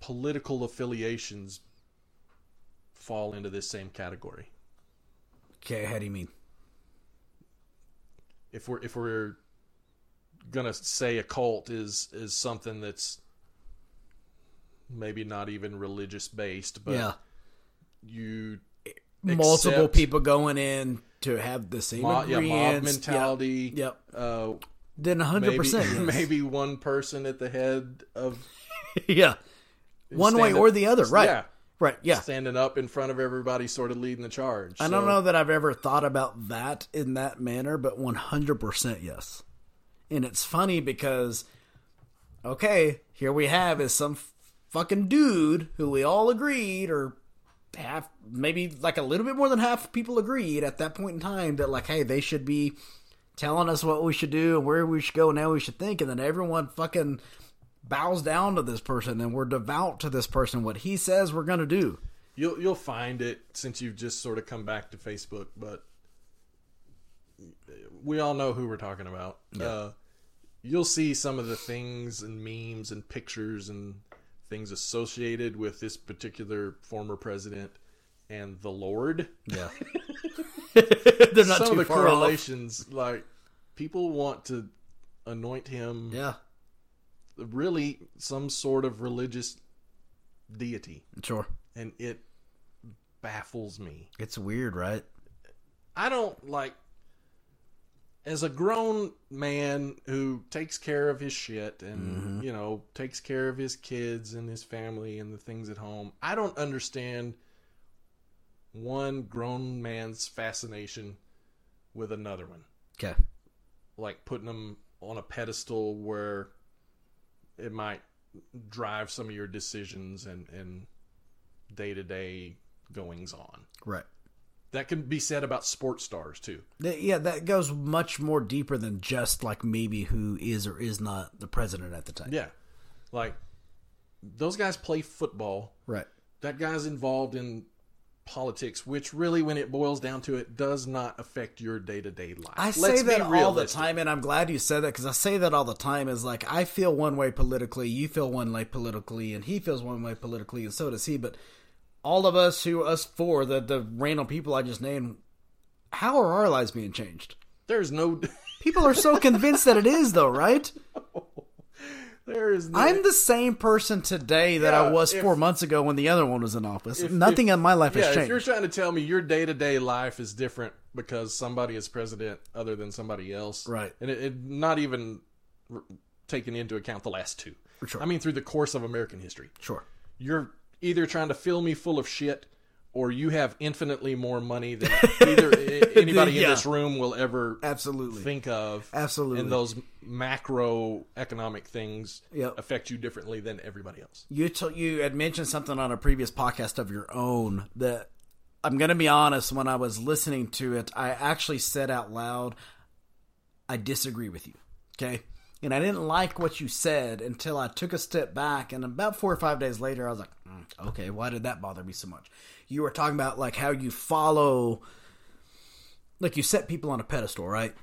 political affiliations fall into this same category Okay. How do you mean? if we're if we're gonna say a cult is is something that's maybe not even religious based but yeah. you multiple people going in to have the same mob, yeah, mob mentality. Yep. Uh, Then hundred maybe percent. maybe one person at the head of yeah. One way stand or the other. Right. Yeah, Right. Yeah. standing up in front of everybody, sort of leading the charge. I don't know that I've ever thought about that in that manner, but 100% yes. And it's funny because, okay, here we have is some fucking dude who we all agreed, or half, maybe like a little bit more than half people agreed at that point in time that, like, hey, they should be telling us what we should do and where we should go and how we should think. And then everyone fucking bows down to this person and we're devout to this person, what he says we're going to do. You'll you'll find it since you've just sort of come back to Facebook, but we all know who we're talking about. Uh, you'll see some of the things and memes and pictures and things associated with this particular former president and the Lord. Yeah. They're not some too of the far off. correlations, like people want to anoint him Yeah, really some sort of religious deity, sure. and it baffles me. It's weird, right? I don't like as a grown man who takes care of his shit and mm-hmm. you know takes care of his kids and his family and the things at home. I don't understand one grown man's fascination with another one. Okay. Like putting them on a pedestal where it might drive some of your decisions and and day-to-day goings on. Right. That can be said about sports stars too. Yeah, that goes much more deeper than just like maybe who is or is not the president at the time. Yeah. Like those guys play football. Right. That guy's involved in politics, which really when it boils down to it does not affect your day-to-day life. I Let's say that all the time, and I'm glad you said that because I say that all the time. Is like I feel one way politically, you feel one way politically, and he feels one way politically, and so does he. But all of us who us four, the the random people I just named, how are our lives being changed? There's no People are so convinced that it is, though, right? there is no I'm the same person today that I was if- four months ago when the other one was in office. if- Nothing if- in my life yeah, has if you're trying to tell me your day-to-day life is different because somebody is president other than somebody else. Right. And it, it not even taking into account the last two. Sure. I mean through the course of American history. Sure. you're either trying to fill me full of shit or you have infinitely more money than either anybody in this room will ever Absolutely. think of. Absolutely. And those macroeconomic things Yep. affect you differently than everybody else. You t- you had mentioned something on a previous podcast of your own that I'm going to be honest. When I was listening to it, I actually said out loud, "I disagree with you." Okay, and I didn't like what you said until I took a step back, and about four or five days later, I was like, "Mm, "Okay, why did that bother me so much?" You were talking about like how you follow, like you set people on a pedestal, right?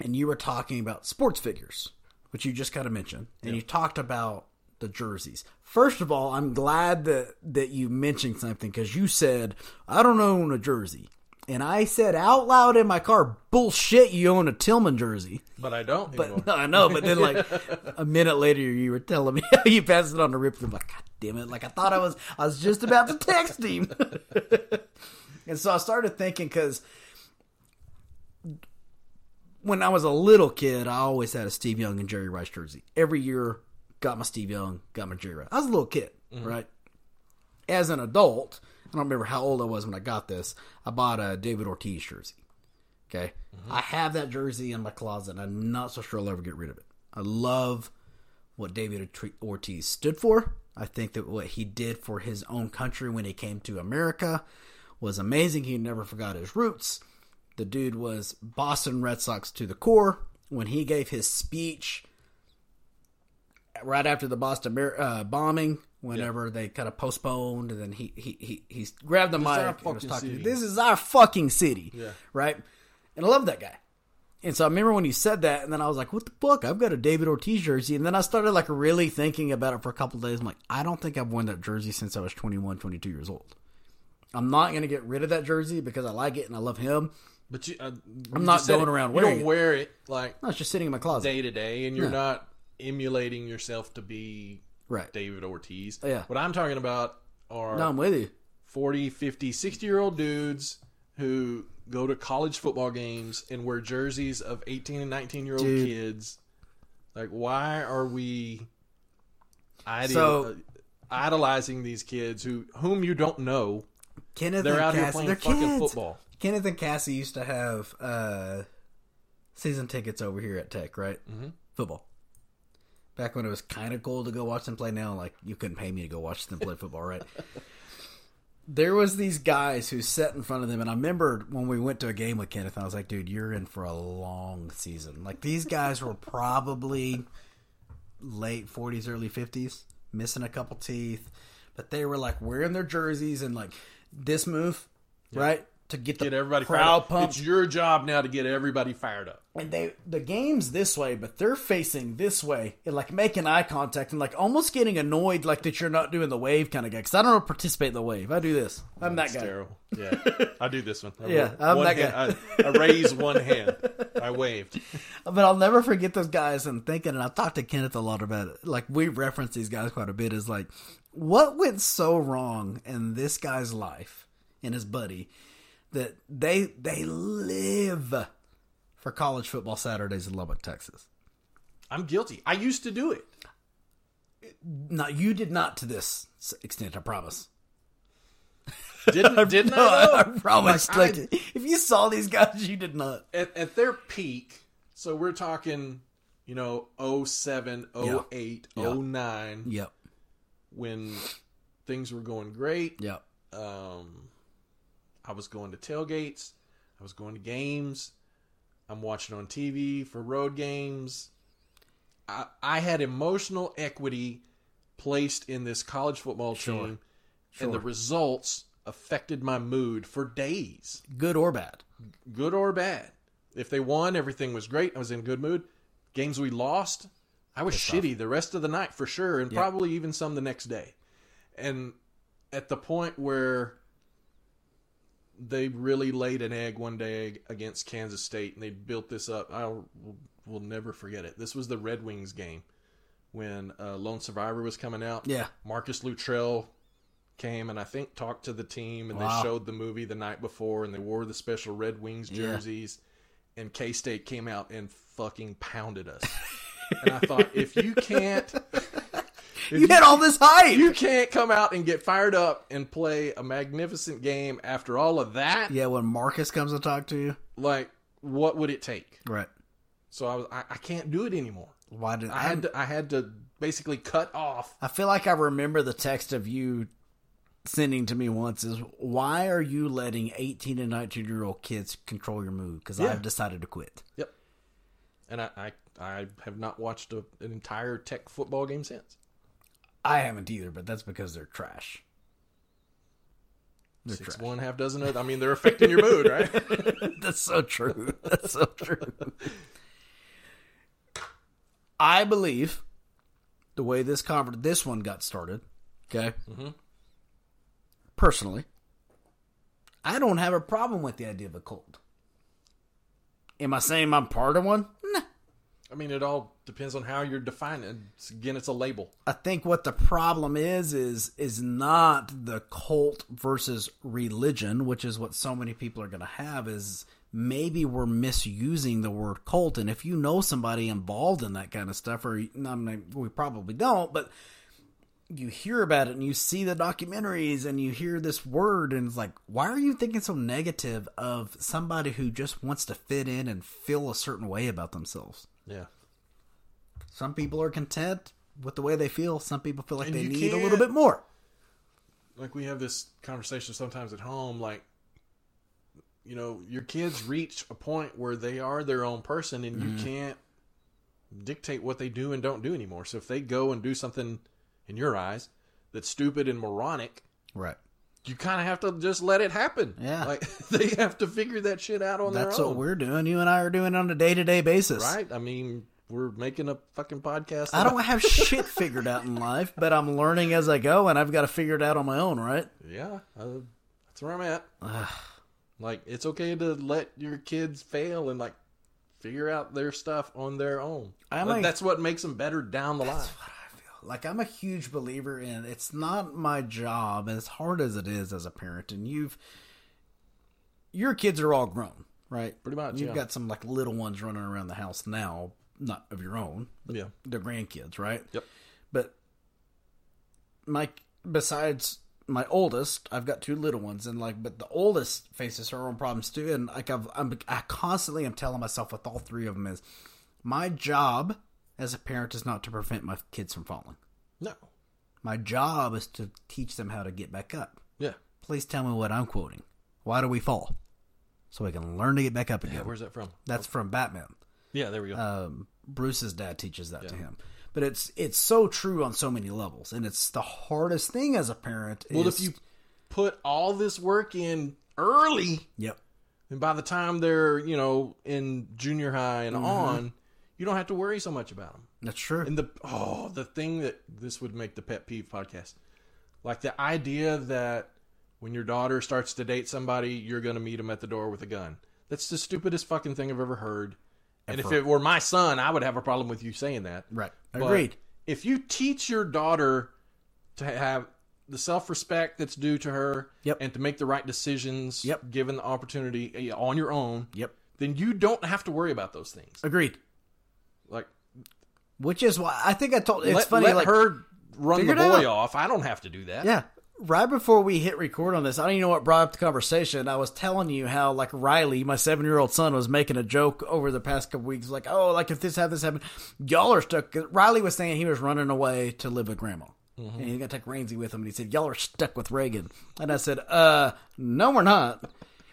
and you were talking about sports figures, which you just kind of mentioned, and you talked about the jerseys. First of all, I'm glad that that you mentioned something because you said I don't own a jersey, and I said out loud in my car, "Bullshit! You own a Tillman jersey." But I don't anymore. No, I know, but then like a minute later, you were telling me you passed it on to Rip. I'm like, God damn it! Like I thought I was, I was just about to text him, and so I started thinking because when I was a little kid, I always had a Steve Young and Jerry Rice jersey. Every year, got my Steve Young, got my Jerry Rice. I was a little kid, mm-hmm. right? As an adult, I don't remember how old I was when I got this. I bought a David Ortiz jersey. Okay, I have that jersey in my closet. and I'm not so sure I'll ever get rid of it. I love what David Ortiz stood for. I think that what he did for his own country when he came to America was amazing. He never forgot his roots. The dude was Boston Red Sox to the core. When he gave his speech right after the Boston uh, bombing, whenever they kind of postponed, and then he he he, he grabbed the our mic and was talking. city. This is our fucking city, Yeah. right? And I love that guy. And so I remember when you said that, and then I was like, "What the fuck? I've got a David Ortiz jersey." And then I started like really thinking about it for a couple days. I'm like, I don't think I've worn that jersey since I was 21, 22 years old. I'm not gonna get rid of that jersey because I like it and I love him. But you, uh, I'm you not going it. around You wearing don't it. wear it like No, it's just sitting in my closet. day to day, and you're Yeah. not emulating yourself to be Right. David Ortiz. Yeah. What I'm talking about are No, I'm with you. 40, 50, 60 year old dudes who go to college football games and wear jerseys of 18 and 19 year old Dude. kids. Like, why are we ideal, So- uh, idolizing these kids who whom you don't know? Kenneth They're out here playing they're fucking kids. football. Kenneth and Cassie used to have uh, season tickets over here at Tech, right? Mm-hmm. Football. Back when it was kind of cool to go watch them play. Now, like you couldn't pay me to go watch them play football, right? there was these guys who sat in front of them, and I remember when we went to a game with Kenneth, I was like, "Dude, you're in for a long season." Like these guys were probably late 40s, early 50s, missing a couple teeth, but they were like wearing their jerseys and like this move, right? To get the Get everybody fired crowd up. pumped. It's your job now to get everybody fired up. and they the game's this way, but they're facing this way and like making eye contact and like almost getting annoyed like that you're not doing the wave kind of guy. Because I don't know participate in the wave. I do this. I'm that It's guy. terrible. Yeah, I do this one. I Yeah, I'm one that hand- I, I raise one hand. I waved. But I'll never forget those guys and thinking, and I've talked to Kenneth a lot about it. Like, we reference these guys quite a bit. Is like, what went so wrong in this guy's life and his buddy that they they live for college football Saturdays in Lubbock, Texas? I'm guilty. I used to do it. No, you did not to this extent. I promise. Didn't didn't No, I, I? I promise. Like, Like, if you saw these guys, you did not. at, at their peak, so we're talking, you know, 07, 08, Yeah. 09, Yep. when things were going great. Yep. Um, I was going to tailgates. I was going to games. I'm watching on TV for road games. I, I had emotional equity placed in this college football Sure. team, and the results affected my mood for days, Good or bad. good or bad. If they won, everything was great. I was in good mood. Games we lost, I was shitty the rest of the night for sure, and probably even some the next day. And at the point where they really laid an egg one day against Kansas State, and they built this up. I will never forget it. This was the Red Wings game when uh, Lone Survivor was coming out. Yeah. Marcus Luttrell came and I think talked to the team, and Wow. they showed the movie the night before, and they wore the special Red Wings Yeah. jerseys, and K State came out and fucking pounded us. and I thought, if you can't. If You had all this hype. you can't come out and get fired up and play a magnificent game after all of that. yeah, when Marcus comes to talk to you. Like, what would it take? Right. So I was, I, I can't do it anymore. Why did I had to, I had to basically cut off. I feel like I remember the text of you sending to me once is why are you letting 18 and 19 year old kids control your mood? Because Yeah. I've decided to quit. Yep. And I, I, I have not watched a, an entire Tech football game since. I haven't either, but that's because they're trash. They're Six trash. one, half dozen. Of, I mean, they're affecting your mood, right? That's so true. That's so true. I believe the way this conver- this one got started, okay? Mm-hmm. Personally, I don't have a problem with the idea of a cult. Am I saying I'm part of one? I mean, it all depends on how you're defining it. It's- Again, it's a label. I think what the problem is is is not the cult versus religion, which is what so many people are going to have is maybe we're misusing the word cult and if you know somebody involved in that kind of stuff or I mean, we probably don't, but you hear about it and you see the documentaries and you hear this word and it's like why are you thinking so negative of somebody who just wants to fit in and feel a certain way about themselves? Yeah. Some people are content with the way they feel. Some people feel like And they need a little bit more. like we have this conversation sometimes at home like you know your kids reach a point where they are their own person and you mm-hmm. can't dictate what they do and don't do anymore so if they go and do something in your eyes that's stupid and moronic Right. You kind of have to just let it happen Yeah. like they have to figure that shit out on That's their own. That's what we're doing. You and I are doing on a day to day basis. right i mean we're making a fucking podcast I don't have shit figured out in life, but I'm learning as I go, and I've got to figure it out on my own, right? Yeah, uh, that's where I'm at. like, it's okay to let your kids fail and like figure out their stuff on their own. I might- that's what makes them better down the line. Like I'm a huge believer in it's not my job as hard as it is as a parent and you've your kids are all grown, right? Pretty much, You've yeah. got some like little ones running around the house now, not of your own, but Yeah. they're grandkids, right? Yep. But my besides my oldest, I've got two little ones, and like, but the oldest faces her own problems too, and like I've, I'm, I constantly am telling myself with all three of them is my job as a parent is not to prevent my kids from falling. No. My job is to teach them how to get back up. Yeah. Please tell me what I'm quoting. Why do we fall? So we can learn to get back up again. Yeah, where's that from? That's from Batman. Yeah, there we go. Um, Bruce's dad teaches that to him. But it's it's so true on so many levels, and it's the hardest thing as a parent. well, is- if you put all this work in early, yep, and by the time they're you know in junior high and on, you don't have to worry so much about them. that's true. And the oh, the thing that this would make the pet peeve podcast, like the idea that when your daughter starts to date somebody, you're going to meet them at the door with a gun. That's the stupidest fucking thing I've ever heard. And if it were my son, I would have a problem with you saying that. right, But agreed. If you teach your daughter to have the self respect that's due to her, Yep. and to make the right decisions, Yep. given the opportunity uh, on your own, Yep, then you don't have to worry about those things. agreed. Which is why I think I told. It's let, funny, let like her run the boy off. I don't have to do that. Yeah. Right before we hit record on this, I don't even know what brought up the conversation. I was telling you how, like, Riley, my seven year old son, was making a joke over the past couple weeks. Like, oh, like, if this had this happened. Y'all are stuck. Riley was saying he was running away to live with grandma. And he's to take Rainsy with him. And he said, y'all are stuck with Reagan. And I said, uh, no, we're not.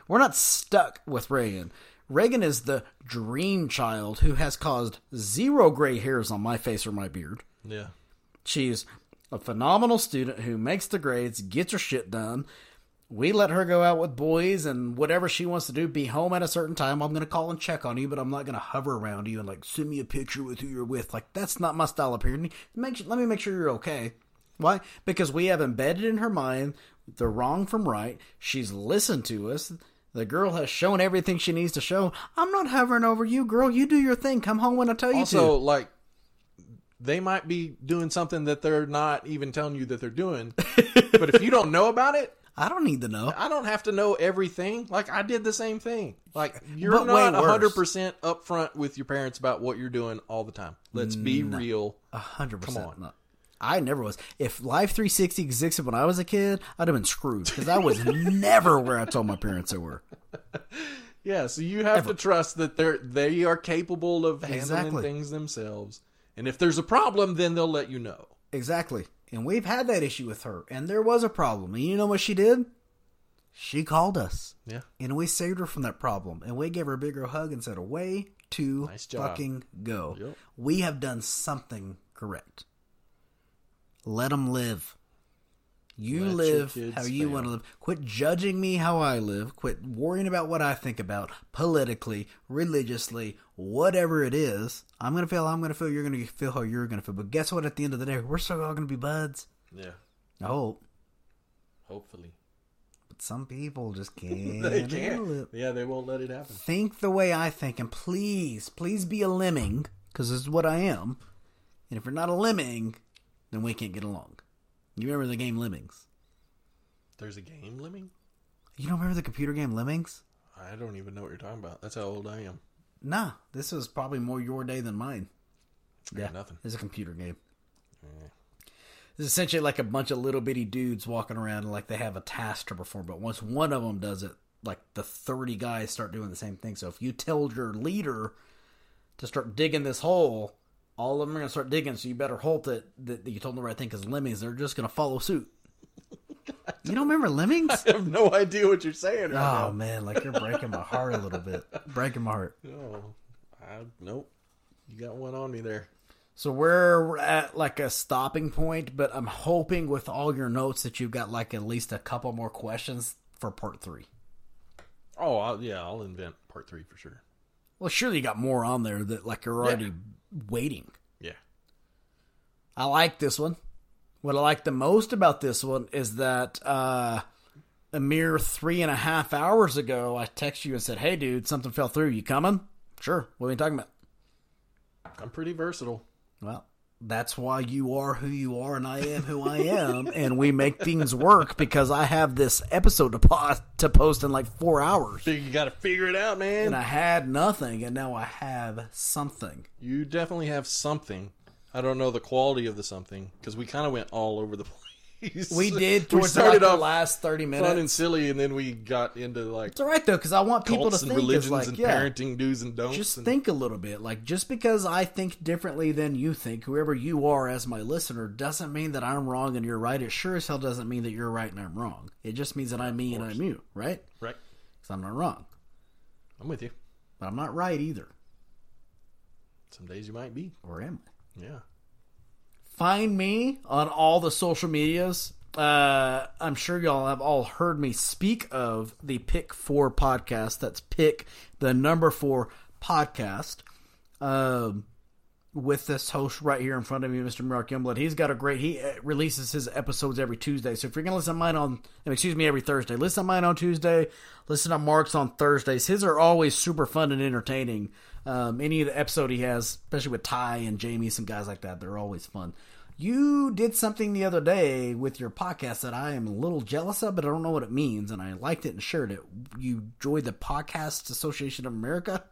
We're not stuck with Reagan. Reagan is the dream child who has caused zero gray hairs on my face or my beard. Yeah. She's a phenomenal student who makes the grades, gets her shit done. We let her go out with boys and whatever she wants to do, be home at a certain time. I'm going to call and check on you, but I'm not going to hover around you and like send me a picture with who you're with. Like that's not my style of parenting. Make sure, let me make sure you're okay. Why? Because we have embedded in her mind the wrong from right. She's listened to us. The girl has shown everything she needs to show. I'm not hovering over you, girl. You do your thing. Come home when I tell you Also, to. Also, like they might be doing something that they're not even telling you that they're doing. but if you don't know about it, I don't need to know. I don't have to know everything. Like I did the same thing. Like you're But not hundred percent upfront with your parents about what you're doing all the time. Let's be real. Hundred percent. on. not. I never was. If Life 360 existed when I was a kid, I'd have been screwed because I was never where I told my parents they were. Yeah, so you have to trust that they're they are capable of handling Exactly. things themselves. And if there's a problem, then they'll let you know. Exactly. And we've had that issue with her, and there was a problem. And you know what she did? She called us, Yeah. and we saved her from that problem. And we gave her a bigger hug and said, "Away to Nice fucking go." Yep. We have done something correct. Let them live. You Let live how you want to live. Quit judging me how I live. Quit worrying about what I think about politically, religiously, whatever it is. I'm going to feel how I'm going to feel. You're going to feel how you're going to feel. But guess what? At the end of the day, we're still all going to be buds. Yeah. I hope. Hopefully. But some people just can't. They can't. it. Yeah, they won't let it happen. Think the way I think, and please, please be a lemming, because this is what I am. And if you're not a lemming, then we can't get along. You remember the game Lemmings? There's a game lemming? You don't remember the computer game Lemmings? I don't even know what you're talking about. That's how old I am. Nah, this is probably more your day than mine. Yeah, nothing. It's a computer game. It's essentially like a bunch of little bitty dudes walking around and like they have a task to perform. But once one of them does it, like the 30 guys start doing the same thing. So if you tell your leader to start digging this hole, all of them are going to start digging. So you better hope that, that, you told them the right thing because lemmings, they're just going to follow suit. you don't remember lemmings? I have no idea what you're saying right Oh man, like you're breaking my heart a little bit. Breaking my heart. No. I nope. You got one on me there. So we're at like a stopping point, but I'm hoping with all your notes that you've got like at least a couple more questions for part three. Oh, I'll, yeah, I'll invent part three for sure. Well, surely you got more on there that like you're already waiting. Yeah. I like this one. What I like the most about this one is that uh, a mere three and a half hours ago, I texted you and said, "Hey, dude, something fell through. You coming?" Sure. What are we talking about? I'm pretty versatile. Well, that's why you are who you are and I am who I am and we make things work because I have this episode to post to post in like 4 hours You got to figure it out, man. and I had nothing and now I have something. You definitely have something. I don't know the quality of the something because we kind of went all over the place. We did we towards like started the off last 30 minutes fun and silly, and then we got into like It's all right though cuz I want people to think religions like and yeah, parenting do's and don'ts. just and, think a little bit. Like just because I think differently than you think, whoever you are as my listener, doesn't mean that I'm wrong and you're right. It sure as hell doesn't mean that you're right and I'm wrong. It just means that I'm me and I'm you, right? right? Because I'm not wrong, I'm with you. but I'm not right either. Some days you might be. Or am I? Yeah. Find me on all the social medias. Uh, I'm sure y'all have all heard me speak of the Pick Four podcast. That's Pick the number four podcast. Um, with this host right here in front of me, Mr. Mark Youngblood. He's got a great. He uh, releases his episodes every Tuesday. So if you're gonna listen to mine on, excuse me, every Thursday, listen to mine on Tuesday. Listen to Mark's on Thursdays. His are always super fun and entertaining. Um, any of the episode he has, especially with Ty and Jamie, some guys like that, they're always fun. You did something the other day with your podcast that I am a little jealous of, but I don't know what it means, and I liked it and shared it. You joined the Podcast Association of America.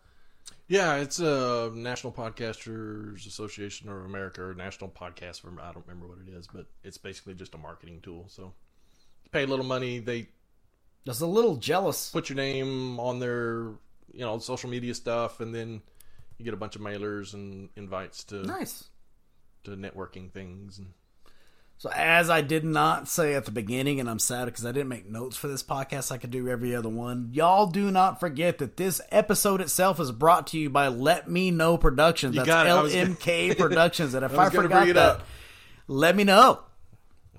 Yeah, it's a National Podcasters Association of America or National Podcast firm. I don't remember what it is, but it's basically just a marketing tool. So you pay a little money, they Just a little jealous. put your name on their you know social media stuff, and then you get a bunch of mailers and invites to Nice. To networking things. And So, as I did not say at the beginning, and I'm sad because I didn't make notes for this podcast, I could do every other one. Y'all do not forget that this episode itself is brought to you by Let Me Know Productions. You That's got it. Gonna- LMK Productions. And if I I, forgot it that, up. let me know.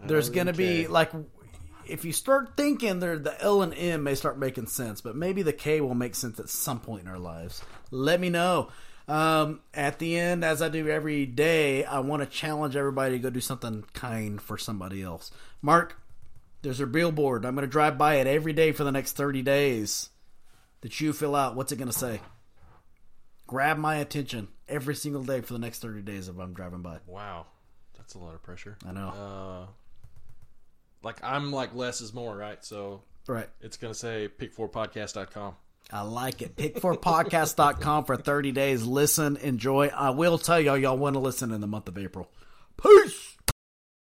There's going to be like. If you start thinking there, the L and M may start making sense, but maybe the K will make sense at some point in our lives. Let me know. Um, at the end, as I do every day, I want to challenge everybody to go do something kind for somebody else. Mark, there's a billboard. I'm going to drive by it every day for the next 30 days. That you fill out. What's it going to say? Grab my attention every single day for the next 30 days if I'm driving by. wow, that's a lot of pressure. I know. Uh, like I'm like less is more, right? So Right. it's gonna say pick4podcast.com. I like it. Pick4podcast.com for 30 days. Listen, enjoy. I will tell y'all, y'all want to listen in the month of April. Peace.